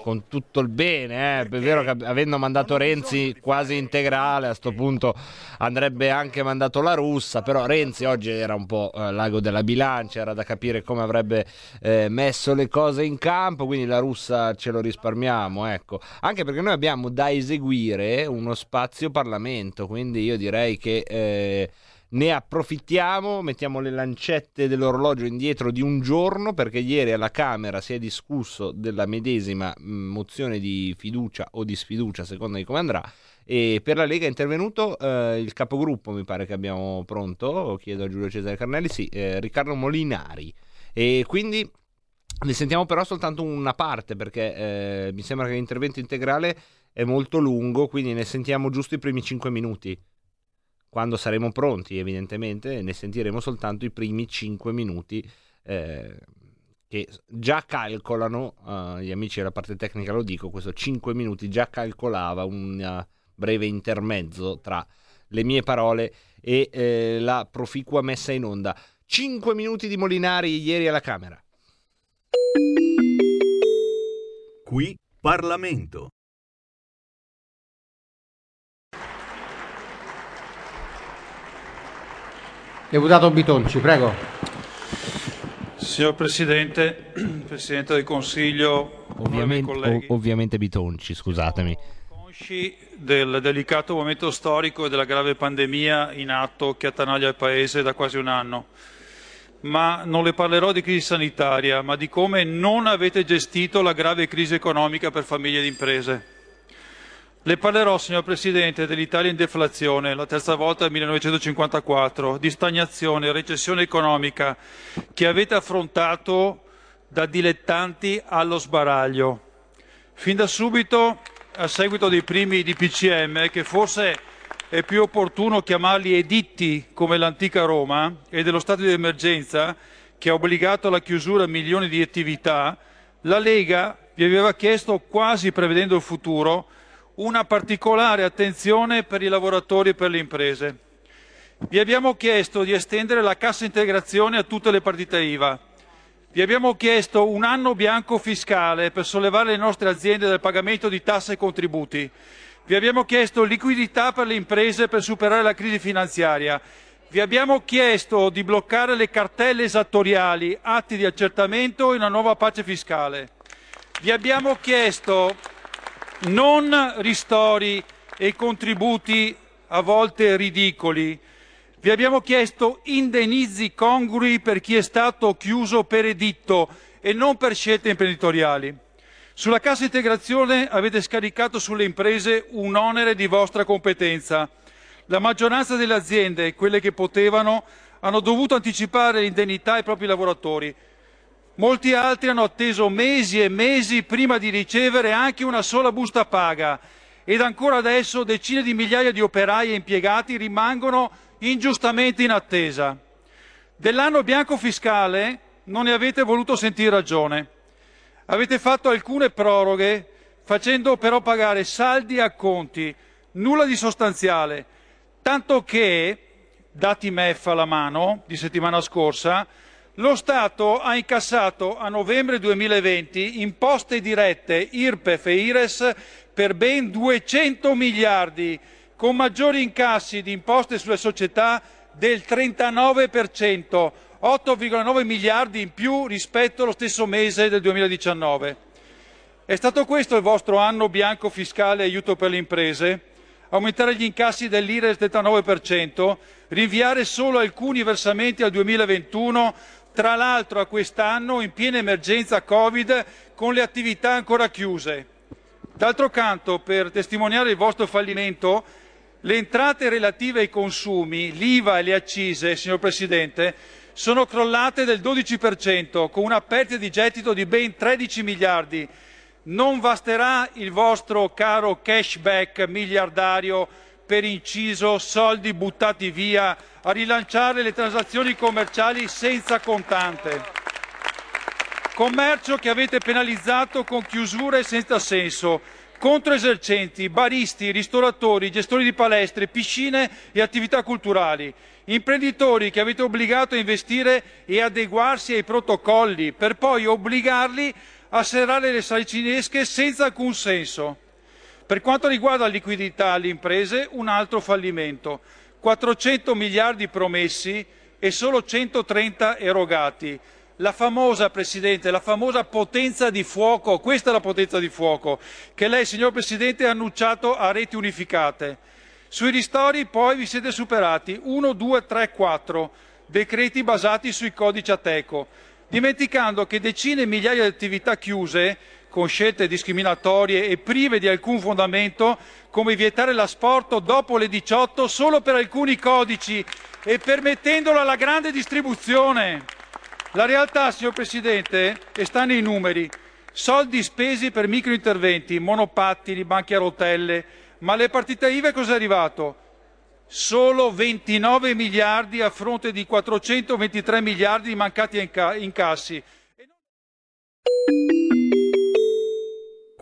Speaker 2: con tutto il bene, eh, è vero che avendo mandato Renzi quasi integrale, a sto punto andrebbe anche mandato la russa, però Renzi oggi era un po' eh, l'ago della bilancia, era da capire come avrebbe eh, messo le cose in campo, quindi la russa ce lo risparmiamo, ecco. Anche perché noi abbiamo da eseguire uno spazio Parlamento, quindi io direi che eh, ne approfittiamo, mettiamo le lancette dell'orologio indietro di un giorno perché ieri alla Camera si è discusso della medesima mh, mozione di fiducia o di sfiducia, a seconda di come andrà. E per la Lega è intervenuto eh, il capogruppo, mi pare che abbiamo pronto, chiedo a Giulio Cesare Carnelli, sì, eh, Riccardo Molinari. E quindi ne sentiamo però soltanto una parte perché eh, mi sembra che l'intervento integrale è molto lungo, quindi ne sentiamo giusto i primi 5 minuti. Quando saremo pronti, evidentemente, ne sentiremo soltanto i primi 5 minuti eh, che già calcolano, eh, gli amici della parte tecnica lo dico, questo 5 minuti già calcolava un eh, breve intermezzo tra le mie parole e eh, la proficua messa in onda. 5 minuti di Molinari ieri alla Camera.
Speaker 34: Qui Parlamento.
Speaker 35: Deputato Bitonci, prego.
Speaker 36: Signor Presidente, Presidente del Consiglio,
Speaker 2: Ovviamente,
Speaker 36: colleghi,
Speaker 2: ov- ovviamente Bitonci, scusatemi.
Speaker 36: consci del delicato momento storico e della grave pandemia in atto che attanaglia il Paese da quasi un anno. ma non le parlerò di crisi sanitaria, ma di come non avete gestito la grave crisi economica per famiglie ed imprese. Le parlerò, signor Presidente, dell'Italia in deflazione, la terza volta dal 1954, di stagnazione, recessione economica che avete affrontato da dilettanti allo sbaraglio. Fin da subito, a seguito dei primi DPCM, che forse è più opportuno chiamarli editti come l'antica Roma e dello stato di emergenza che ha obbligato alla chiusura a milioni di attività, la Lega vi aveva chiesto, quasi prevedendo il futuro, una particolare attenzione per i lavoratori e per le imprese. Vi abbiamo chiesto di estendere la cassa integrazione a tutte le partite IVA. Vi abbiamo chiesto un anno bianco fiscale per sollevare le nostre aziende dal pagamento di tasse e contributi. Vi abbiamo chiesto liquidità per le imprese per superare la crisi finanziaria. Vi abbiamo chiesto di bloccare le cartelle esattoriali, atti di accertamento e una nuova pace fiscale. Vi abbiamo chiesto non ristori e contributi a volte ridicoli. Vi abbiamo chiesto indennizzi congrui per chi è stato chiuso per editto e non per scelte imprenditoriali. Sulla cassa integrazione avete scaricato sulle imprese un onere di vostra competenza. La maggioranza delle aziende, quelle che potevano, hanno dovuto anticipare l'indennità ai propri lavoratori. Molti altri hanno atteso mesi e mesi prima di ricevere anche una sola busta paga ed ancora adesso decine di migliaia di operai e impiegati rimangono ingiustamente in attesa. Dell'anno bianco fiscale non ne avete voluto sentire ragione. Avete fatto alcune proroghe facendo però pagare saldi a conti, nulla di sostanziale, tanto che, dati MEF alla mano di settimana scorsa, lo Stato ha incassato a novembre 2020 imposte dirette IRPEF e IRES per ben 200 miliardi, con maggiori incassi di imposte sulle società del 39%, 8,9 miliardi in più rispetto allo stesso mese del 2019. È stato questo il vostro anno bianco fiscale aiuto per le imprese? Aumentare gli incassi dell'IRES del 39%, rinviare solo alcuni versamenti al 2021, tra l'altro a quest'anno in piena emergenza Covid con le attività ancora chiuse. D'altro canto, per testimoniare il vostro fallimento, le entrate relative ai consumi, l'IVA e le accise, signor Presidente, sono crollate del 12%, con una perdita di gettito di ben 13 miliardi. Non basterà il vostro caro cashback miliardario per inciso soldi buttati via a rilanciare le transazioni commerciali senza contante. Commercio che avete penalizzato con chiusure senza senso, contro esercenti, baristi, ristoratori, gestori di palestre, piscine e attività culturali, imprenditori che avete obbligato a investire e adeguarsi ai protocolli per poi obbligarli a serrare le salincinesche senza alcun senso. Per quanto riguarda la liquidità alle imprese, un altro fallimento. 400 miliardi promessi e solo 130 erogati. La famosa, Presidente, la famosa potenza di fuoco, questa è la potenza di fuoco, che lei, signor Presidente, ha annunciato a reti unificate. Sui ristori poi vi siete superati 1, 2, 3, 4 decreti basati sui codici Ateco, dimenticando che decine e migliaia di attività chiuse con scelte discriminatorie e prive di alcun fondamento, come vietare l'asporto dopo le 18 solo per alcuni codici e permettendolo alla grande distribuzione. La realtà, signor Presidente, sta nei numeri. Soldi spesi per microinterventi, monopattini, banchi a rotelle, ma alle partite IVA cosa è arrivato? Solo 29 miliardi a fronte di 423 miliardi di mancati incassi.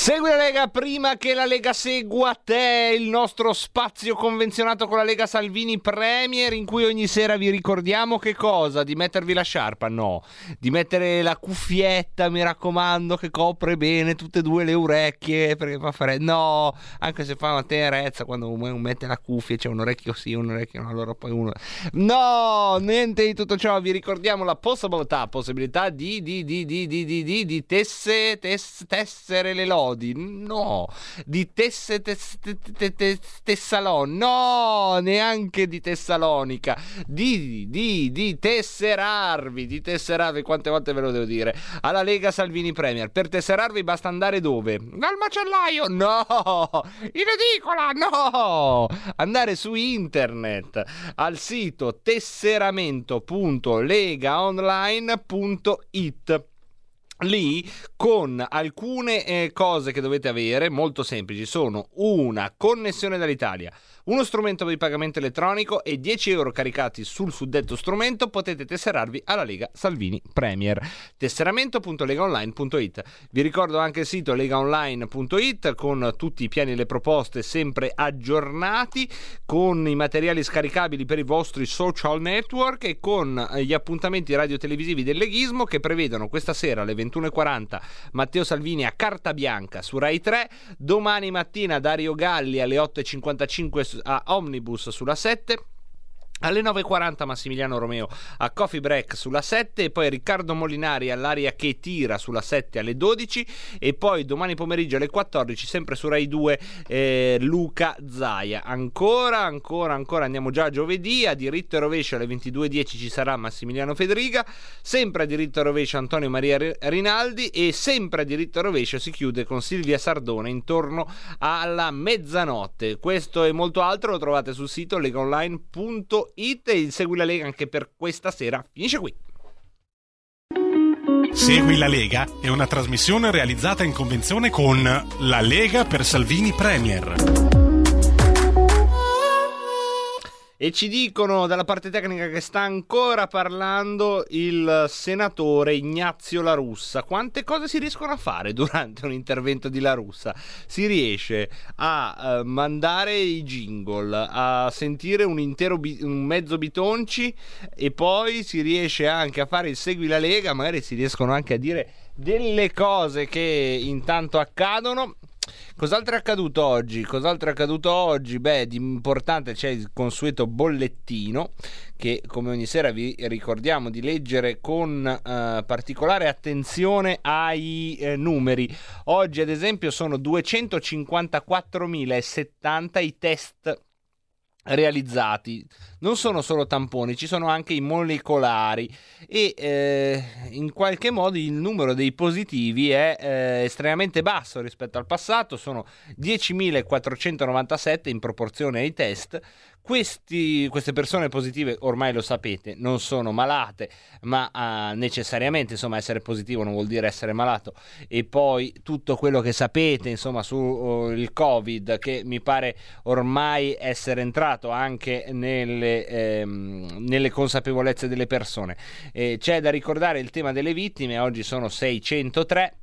Speaker 2: Segui la Lega prima che la Lega segua te, il nostro spazio convenzionato con la Lega Salvini Premier in cui ogni sera vi ricordiamo che cosa? Di mettervi la sciarpa? No. Di mettere la cuffietta, mi raccomando, che copre bene tutte e due le orecchie perché fa fare... No, anche se fa una tenerezza quando uno mette la cuffia c'è un orecchio sì, un orecchio no, allora poi uno... No, niente di tutto ciò, vi ricordiamo la possibilità, possibilità di, di, di, di, di, di, di, di tesse, tess, tessere le lodi no, di Tesse tes, tes, tes, Tessalon, no, neanche di Tessalonica, di, di, di tesserarvi, di tesserarvi, quante volte ve lo devo dire, alla Lega Salvini Premier. Per tesserarvi basta andare dove?
Speaker 19: Dal macellaio?
Speaker 2: No, in edicola, no, andare su internet al sito tesseramento.legaonline.it lì con alcune eh, cose che dovete avere molto semplici sono una connessione dall'Italia uno strumento di pagamento elettronico e 10 euro caricati sul suddetto strumento potete tesserarvi alla Lega Salvini Premier. Tesseramento.legaonline.it. Vi ricordo anche il sito legaonline.it con tutti i piani e le proposte sempre aggiornati, con i materiali scaricabili per i vostri social network e con gli appuntamenti radio-televisivi del leghismo che prevedono questa sera alle 21.40 Matteo Salvini a carta bianca su Rai 3, domani mattina Dario Galli alle 8.55 a Omnibus sulla 7. Alle 9.40 Massimiliano Romeo a Coffee Break sulla 7 e poi Riccardo Molinari all'aria che tira sulla 7 alle 12 e poi domani pomeriggio alle 14 sempre su Rai 2 eh, Luca Zaia. Ancora, ancora, ancora andiamo già a giovedì a diritto e rovescio alle 22.10 ci sarà Massimiliano Federica, sempre a diritto e rovescio Antonio Maria Rinaldi e sempre a diritto e rovescio si chiude con Silvia Sardone intorno alla mezzanotte. Questo e molto altro lo trovate sul sito legaonline.it e segui la Lega anche per questa sera. Finisce qui.
Speaker 29: Segui la Lega è una trasmissione realizzata in convenzione con La Lega per Salvini Premier.
Speaker 2: E ci dicono dalla parte tecnica che sta ancora parlando il senatore Ignazio La Russa. Quante cose si riescono a fare durante un intervento di La Russa? Si riesce a uh, mandare i jingle, a sentire un intero bi- un mezzo bitonci e poi si riesce anche a fare il Segui la Lega, magari si riescono anche a dire delle cose che intanto accadono Cos'altro è accaduto oggi? Cos'altro è accaduto oggi? Beh, di importante c'è il consueto bollettino che come ogni sera vi ricordiamo di leggere con eh, particolare attenzione ai eh, numeri. Oggi ad esempio sono 254.070 i test realizzati. Non sono solo tamponi, ci sono anche i molecolari e eh, in qualche modo il numero dei positivi è eh, estremamente basso rispetto al passato, sono 10.497 in proporzione ai test. Questi, queste persone positive, ormai lo sapete, non sono malate, ma uh, necessariamente insomma, essere positivo non vuol dire essere malato. E poi tutto quello che sapete insomma, sul uh, Covid, che mi pare ormai essere entrato anche nelle, ehm, nelle consapevolezze delle persone. Eh, c'è da ricordare il tema delle vittime, oggi sono 603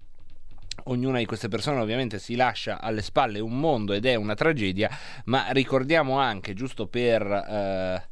Speaker 2: ognuna di queste persone ovviamente si lascia alle spalle un mondo ed è una tragedia, ma ricordiamo anche, giusto per eh,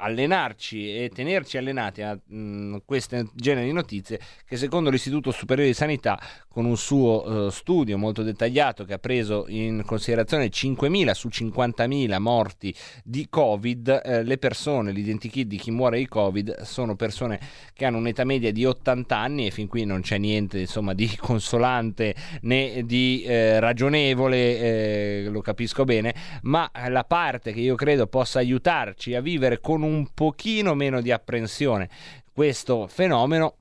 Speaker 2: allenarci e tenerci allenati a mh, questo genere di notizie, che secondo l'Istituto Superiore di Sanità con un suo eh, studio molto dettagliato che ha preso in considerazione 5.000 su 50.000 morti di Covid, eh, le persone, l'identikit di chi muore di Covid sono persone che hanno un'età media di 80 anni e fin qui non c'è niente insomma di consolante né di eh, ragionevole, eh, lo capisco bene, ma la parte che io credo possa aiutarci a vivere con un pochino meno di apprensione questo fenomeno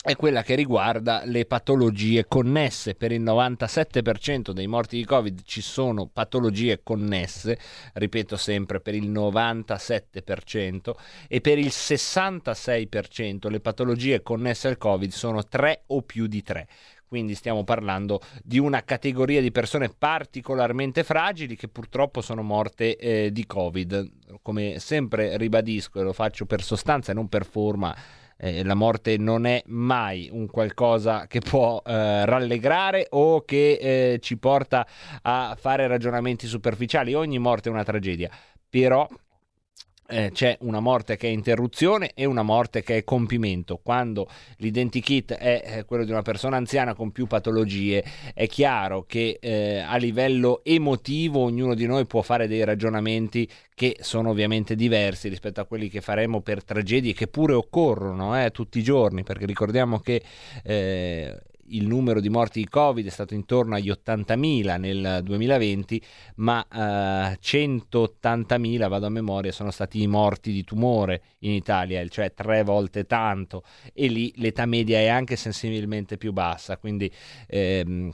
Speaker 2: è quella che riguarda le patologie connesse. Per il 97% dei morti di Covid ci sono patologie connesse, ripeto sempre per il 97%, e per il 66% le patologie connesse al Covid sono 3 o più di 3 quindi stiamo parlando di una categoria di persone particolarmente fragili che purtroppo sono morte eh, di Covid. Come sempre ribadisco e lo faccio per sostanza e non per forma, eh, la morte non è mai un qualcosa che può eh, rallegrare o che eh, ci porta a fare ragionamenti superficiali. Ogni morte è una tragedia, però eh, c'è una morte che è interruzione e una morte che è compimento. Quando l'identikit è eh, quello di una persona anziana con più patologie, è chiaro che eh, a livello emotivo ognuno di noi può fare dei ragionamenti che sono ovviamente diversi rispetto a quelli che faremo per tragedie che pure occorrono eh, tutti i giorni, perché ricordiamo che eh, il numero di morti di Covid è stato intorno agli 80.000 nel 2020, ma eh, 180.000, vado a memoria, sono stati i morti di tumore in Italia, cioè tre volte tanto, e lì l'età media è anche sensibilmente più bassa, quindi ehm,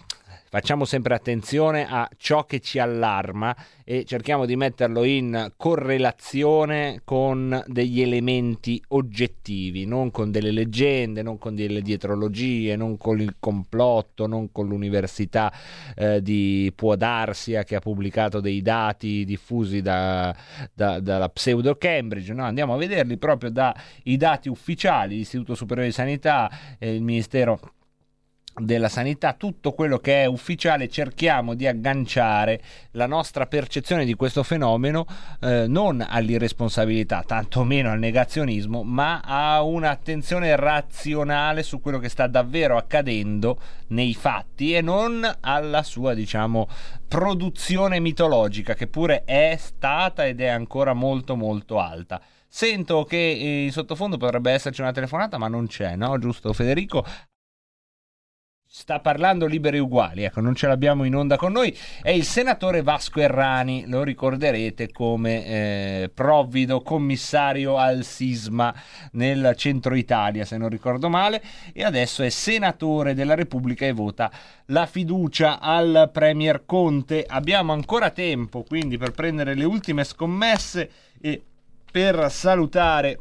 Speaker 2: facciamo sempre attenzione a ciò che ci allarma e cerchiamo di metterlo in correlazione con degli elementi oggettivi, non con delle leggende, non con delle dietrologie, non con il complotto, non con l'università eh, di Puodarsia che ha pubblicato dei dati diffusi da, da, dalla pseudo Cambridge, no? andiamo a vederli proprio dai dati ufficiali, l'Istituto Superiore di Sanità, eh, il Ministero della sanità, tutto quello che è ufficiale, cerchiamo di agganciare la nostra percezione di questo fenomeno eh, non all'irresponsabilità, tantomeno al negazionismo, ma a un'attenzione razionale su quello che sta davvero accadendo nei fatti e non alla sua, diciamo, produzione mitologica che pure è stata ed è ancora molto molto alta. Sento che in sottofondo potrebbe esserci una telefonata, ma non c'è, no? Giusto Federico? Sta parlando liberi uguali, ecco, non ce l'abbiamo in onda con noi, è il senatore Vasco Errani, lo ricorderete come eh, provvido commissario al sisma nel centro Italia, se non ricordo male, e adesso è senatore della Repubblica e vota la fiducia al Premier Conte. Abbiamo ancora tempo, quindi, per prendere le ultime scommesse e per salutare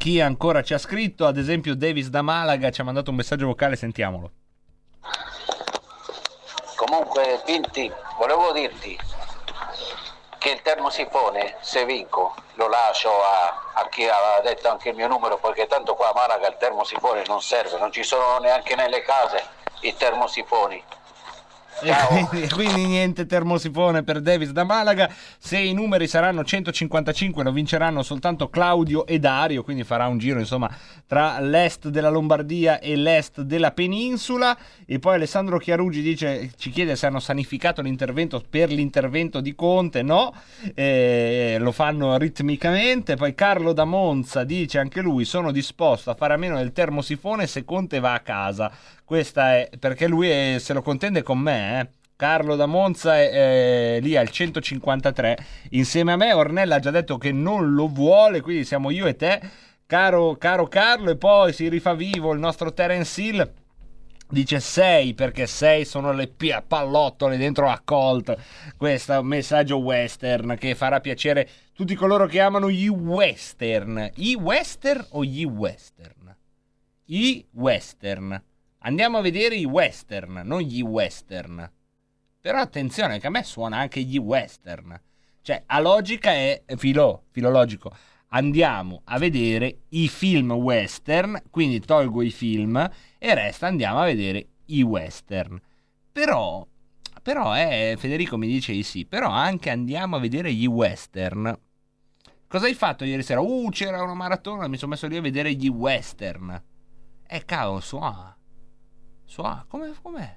Speaker 2: chi ancora ci ha scritto, ad esempio Davis da Malaga ci ha mandato un messaggio vocale, sentiamolo.
Speaker 37: Comunque, Pinti, volevo dirti che il termosifone, se vinco, lo lascio a, a chi aveva detto anche il mio numero, perché tanto qua a Malaga il termosifone non serve, non ci sono neanche nelle case i termosifoni.
Speaker 2: E quindi, quindi, niente termosifone per Davis da Malaga. Se i numeri saranno 155 lo vinceranno soltanto Claudio e Dario, quindi farà un giro insomma tra l'est della Lombardia e l'est della penisola. E poi Alessandro Chiarugi dice, ci chiede se hanno sanificato l'intervento per l'intervento di Conte. No, eh, lo fanno ritmicamente. Poi Carlo da Monza dice anche lui, sono disposto a fare a meno del termosifone se Conte va a casa. Questa è perché lui è, se lo contende con me. Eh. Carlo da Monza è, è, lì al 153 insieme a me. Ornella ha già detto che non lo vuole, quindi siamo io e te, caro, caro Carlo. E poi si rifà vivo il nostro Terence Hill. Dice 6 perché 6 sono le pallottole dentro a Colt. Questo messaggio western che farà piacere tutti coloro che amano gli western. I western o gli western? I western. Andiamo a vedere i western, non gli western. Però attenzione che a me suona anche gli western. Cioè, a logica è filo, filologico. Andiamo a vedere i film western, quindi tolgo i film e resta andiamo a vedere i western. Però, però eh, Federico mi dice di sì, però anche andiamo a vedere gli western. Cosa hai fatto ieri sera? Uh, c'era una maratona, mi sono messo lì a vedere gli western. Eh, cavolo, suona Soa, come, com'è?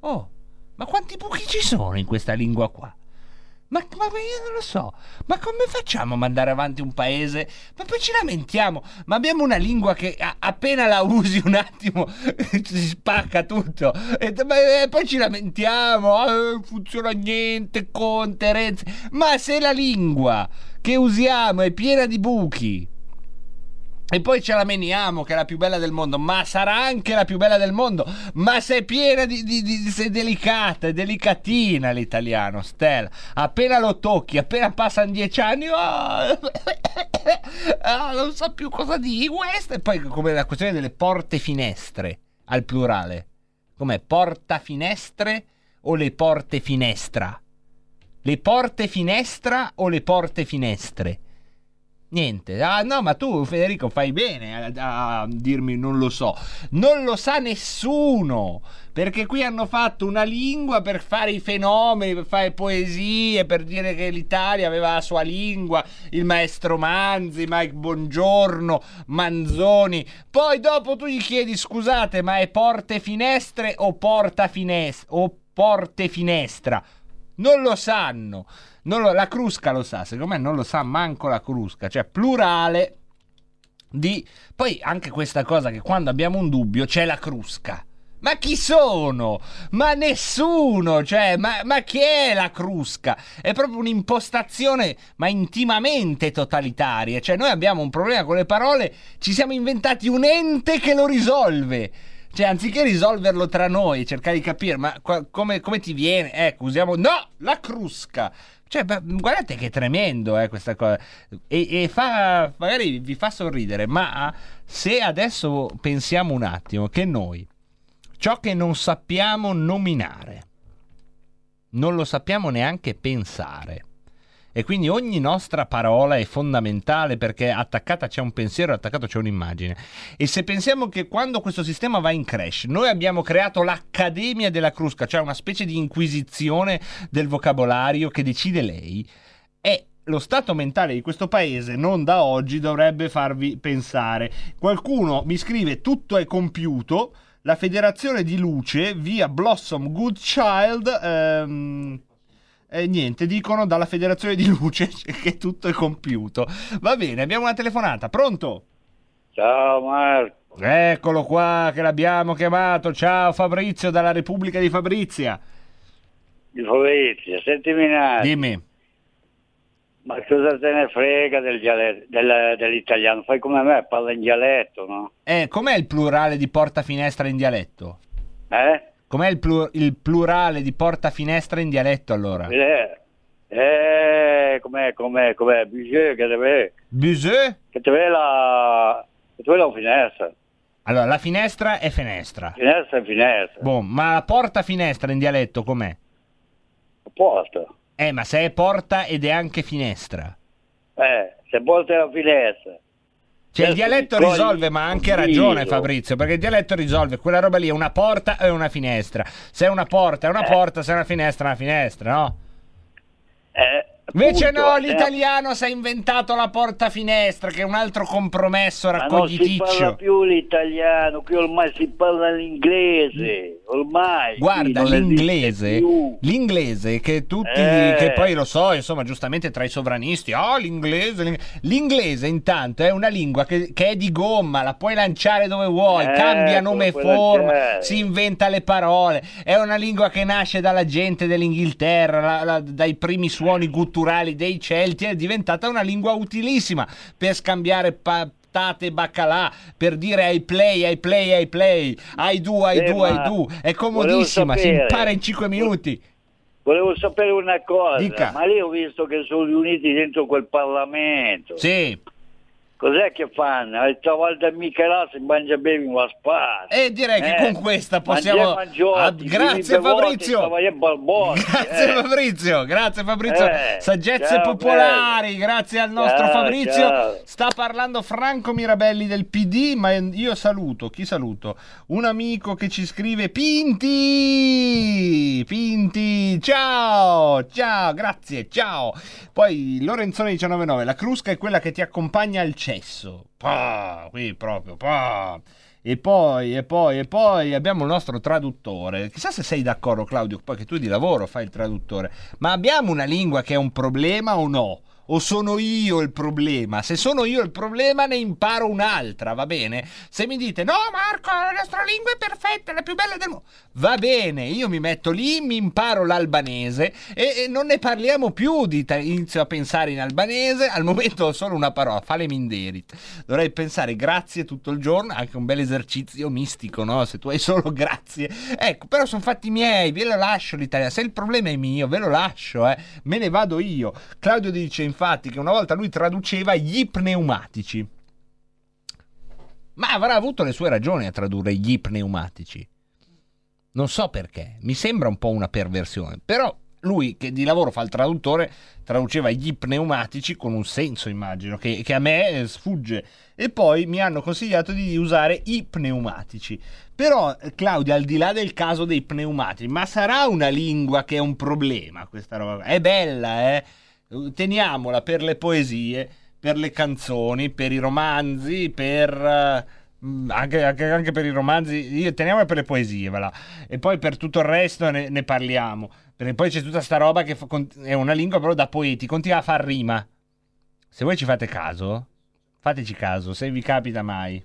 Speaker 2: Oh, ma quanti buchi ci sono in questa lingua qua? Ma, ma io non lo so, ma come facciamo a mandare avanti un paese? Ma poi ci lamentiamo, ma abbiamo una lingua che a- appena la usi un attimo si spacca tutto. E, ma, e poi ci lamentiamo, ah, non funziona niente, Conte, Renzi. Ma se la lingua che usiamo è piena di buchi, e poi ce la meniamo che è la più bella del mondo, ma sarà anche la più bella del mondo. Ma se è piena di, di, di se è delicata, è delicatina l'italiano, Stella. Appena lo tocchi, appena passano dieci anni, oh, ah, non so più cosa dire. Questa e poi come la questione delle porte finestre al plurale. Com'è? Porta finestre o le porte finestra? Le porte finestra o le porte finestre? Niente, ah no, ma tu Federico fai bene a, a, dirmi non lo so. Non lo sa nessuno, perché qui hanno fatto una lingua per fare i fenomeni, per fare poesie, per dire che l'Italia aveva la sua lingua, il maestro Manzi, Mike Bongiorno, Manzoni. Poi dopo tu gli chiedi scusate, ma è porte finestre o porta finestra o porte finestra? Non lo sanno. Lo, la Crusca lo sa, secondo me non lo sa manco la Crusca, cioè plurale di... Poi anche questa cosa che quando abbiamo un dubbio c'è la Crusca. Ma chi sono? Ma nessuno, cioè, ma, ma chi è la Crusca? È proprio un'impostazione, ma intimamente totalitaria. Cioè, noi abbiamo un problema con le parole, ci siamo inventati un ente che lo risolve. Cioè, anziché risolverlo tra noi, cercare di capire, ma qua, come, come, ti viene? Ecco, usiamo. No! La crusca! Cioè, guardate che tremendo eh, questa cosa. E, e, fa. magari vi fa sorridere, ma se adesso pensiamo un attimo che noi ciò che non sappiamo nominare, non lo sappiamo neanche pensare e quindi ogni nostra parola è fondamentale perché attaccata c'è un pensiero, attaccato c'è un'immagine. E se pensiamo che quando questo sistema va in crash, noi abbiamo creato l'Accademia della Crusca, cioè una specie di inquisizione del vocabolario che decide lei, e lo stato mentale di questo paese non da oggi dovrebbe farvi pensare. Qualcuno mi scrive tutto è compiuto, la federazione di luce via Blossom Goodchild... Ehm, e niente, dicono dalla federazione di luce che tutto è compiuto. Va bene, abbiamo una telefonata, pronto?
Speaker 38: Ciao Marco.
Speaker 2: Eccolo qua che l'abbiamo chiamato. Ciao Fabrizio dalla Repubblica di Fabrizia.
Speaker 38: Di Fabrizia, sentimi un attimo.
Speaker 2: Dimmi.
Speaker 38: Ma cosa te ne frega del dialetto, del, dell'italiano? Fai come me, parla in dialetto, no?
Speaker 2: Eh, com'è il plurale di porta finestra in dialetto?
Speaker 38: Eh?
Speaker 2: Com'è il, plur- il, plurale di porta finestra in dialetto allora?
Speaker 38: Eh, eh com'è, com'è, com'è? Bugeux che deve...
Speaker 2: Bugeux?
Speaker 38: Che deve la... che deve la finestra.
Speaker 2: Allora, la finestra è finestra.
Speaker 38: Finestra è finestra.
Speaker 2: Boh, ma la porta finestra in dialetto com'è?
Speaker 38: La porta.
Speaker 2: Eh, ma se è porta ed è anche finestra.
Speaker 38: Eh, se porta è la finestra.
Speaker 2: Cioè il dialetto risolve, ma ha anche ragione Fabrizio, perché il dialetto risolve, quella roba lì è una porta e una finestra. Se è una porta è una porta, se è una finestra è una finestra, no?
Speaker 38: Eh,
Speaker 2: Invece no,
Speaker 38: eh.
Speaker 2: l'italiano si è inventato la porta finestra, che è un altro compromesso
Speaker 38: Ma non si parla
Speaker 2: raccogliticcio.
Speaker 38: più l'italiano, qui ormai si parla l'inglese, ormai.
Speaker 2: Guarda, l'inglese, l'inglese che tutti,
Speaker 38: Eh.
Speaker 2: che poi lo so, insomma, giustamente tra i sovranisti, oh l'inglese, l'ing-". l'inglese intanto è una lingua che, che è di gomma, la puoi lanciare dove vuoi,
Speaker 38: Eh,
Speaker 2: cambia nome e
Speaker 38: puoi lanciare.
Speaker 2: forma, si inventa le parole, è una lingua che nasce dalla gente dell'Inghilterra, la- la- dai primi suoni gutturali dei Celti, è diventata una lingua utilissima per scambiare patate e baccalà, per dire ai play, ai play, ai play, ai do, ai
Speaker 38: Eh, ma
Speaker 2: ai do, è comodissima, si impara in 5 minuti.
Speaker 38: Volevo sapere una cosa,
Speaker 2: Dica.
Speaker 38: ma lì ho visto che sono riuniti dentro quel Parlamento.
Speaker 2: Sì.
Speaker 38: Cos'è che fanno? E stavolta mica là si mangia bene la spalla.
Speaker 2: E direi che
Speaker 38: Eh,
Speaker 2: con questa possiamo...
Speaker 38: Mangiotti,
Speaker 2: Ah, grazie Fabrizio!
Speaker 38: Balboni,
Speaker 2: Grazie
Speaker 38: eh.
Speaker 2: Fabrizio, grazie Fabrizio.
Speaker 38: Eh,
Speaker 2: Saggezze
Speaker 38: ciao,
Speaker 2: popolari, grazie al nostro
Speaker 38: Ciao,
Speaker 2: Fabrizio.
Speaker 38: ciao.
Speaker 2: Sta parlando Franco Mirabelli del PD, ma io saluto, chi saluto? Un amico che ci scrive Pinti! Pinti, ciao! Ciao, grazie, ciao! Poi Lorenzone 199, la crusca è quella che ti accompagna al cesso. Pah, qui proprio, pah. E poi, e poi, e poi abbiamo il nostro traduttore. Chissà se sei d'accordo, Claudio, poi che tu di lavoro fai il traduttore. Ma abbiamo una lingua che è un problema o no? O sono io il problema? Se sono io il problema, ne imparo un'altra, va bene? Se mi dite, no, Marco, la nostra lingua è perfetta, la più bella del mondo. Va bene, io mi metto lì, mi imparo l'albanese e, e non ne parliamo più. Di ta- inizio a pensare in albanese. Al momento ho solo una parola, fale minderit. Dovrei pensare grazie tutto il giorno, anche un bel esercizio mistico, no? Se tu hai solo grazie. Ecco, però sono fatti miei, ve lo lascio l'italiano. Se il problema è mio, ve lo lascio, eh. Me ne vado io. Claudio dice infatti che una volta lui traduceva gli pneumatici. Ma avrà avuto le sue ragioni a tradurre gli pneumatici. Non so perché, mi sembra un po' una perversione, però lui che di lavoro fa il traduttore traduceva gli pneumatici con un senso, immagino, che, che a me sfugge. E poi mi hanno consigliato di usare i pneumatici. Però, Claudia, al di là del caso dei pneumatici, ma sarà una lingua che è un problema questa roba? È bella, eh? Teniamola per le poesie, per le canzoni, per i romanzi, per... Mm, Anche, anche- anche per i romanzi, io teniamola per le poesie, va là. E poi per tutto il resto ne, ne parliamo. Perché poi c'è tutta sta roba che fa- è una lingua però da poeti, continua a far rima. Se voi ci fate caso, fateci caso, se vi capita mai.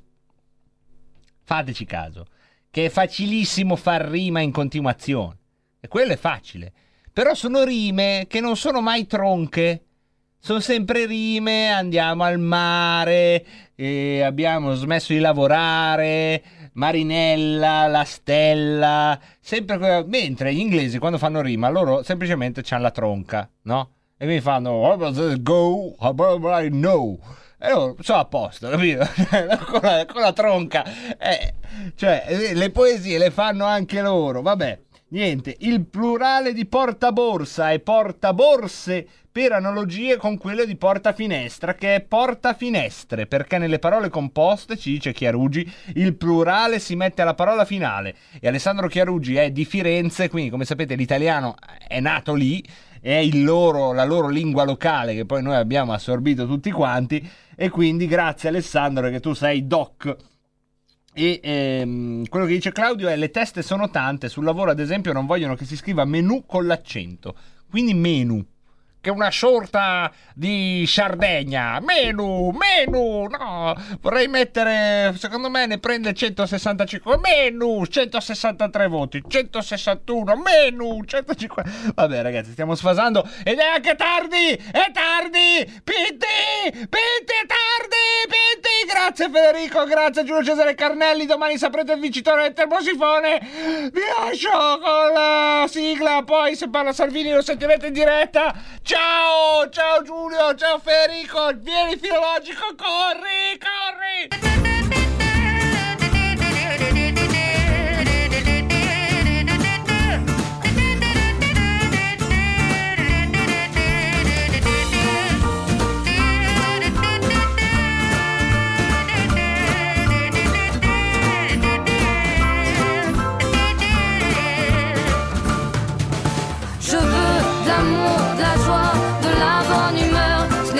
Speaker 2: Fateci caso, che è facilissimo far rima in continuazione. E quello è facile. Però sono rime che non sono mai tronche. Sono sempre rime, andiamo al mare, abbiamo smesso di lavorare, Marinella, la stella, sempre que- mentre gli inglesi quando fanno rima loro semplicemente hanno la tronca, no? E quindi fanno "Oh, go, know. E loro sono a posto, capito? con, la, con la tronca. Eh, cioè, le poesie le fanno anche loro, vabbè. Niente, il plurale di portaborsa è portaborse per analogie con quello di portafinestra, che è portafinestre, perché nelle parole composte, ci dice Chiarugi, il plurale si mette alla parola finale. E Alessandro Chiarugi è di Firenze, quindi come sapete l'italiano è nato lì, è loro- la loro lingua locale che poi noi abbiamo assorbito tutti quanti, e quindi grazie Alessandro che tu sei doc. E ehm, quello che dice Claudio è le teste sono tante, sul lavoro ad esempio non vogliono che si scriva menu con l'accento, quindi menu, che una sorta di Sardegna, menu, menu, no, vorrei mettere, secondo me ne prende 165, menu, 163 voti, 161, menu, 150, vabbè ragazzi stiamo sfasando. Ed è anche tardi, è tardi, Pitti, Pitti è tardi, Pitti, grazie Federico, grazie Giulio Cesare Carnelli, domani saprete il vincitore del termosifone, vi lascio con la sigla, poi se parla Salvini lo sentirete in diretta, ciao, ciao Giulio, ciao Federico, vieni filologico, corri, corri!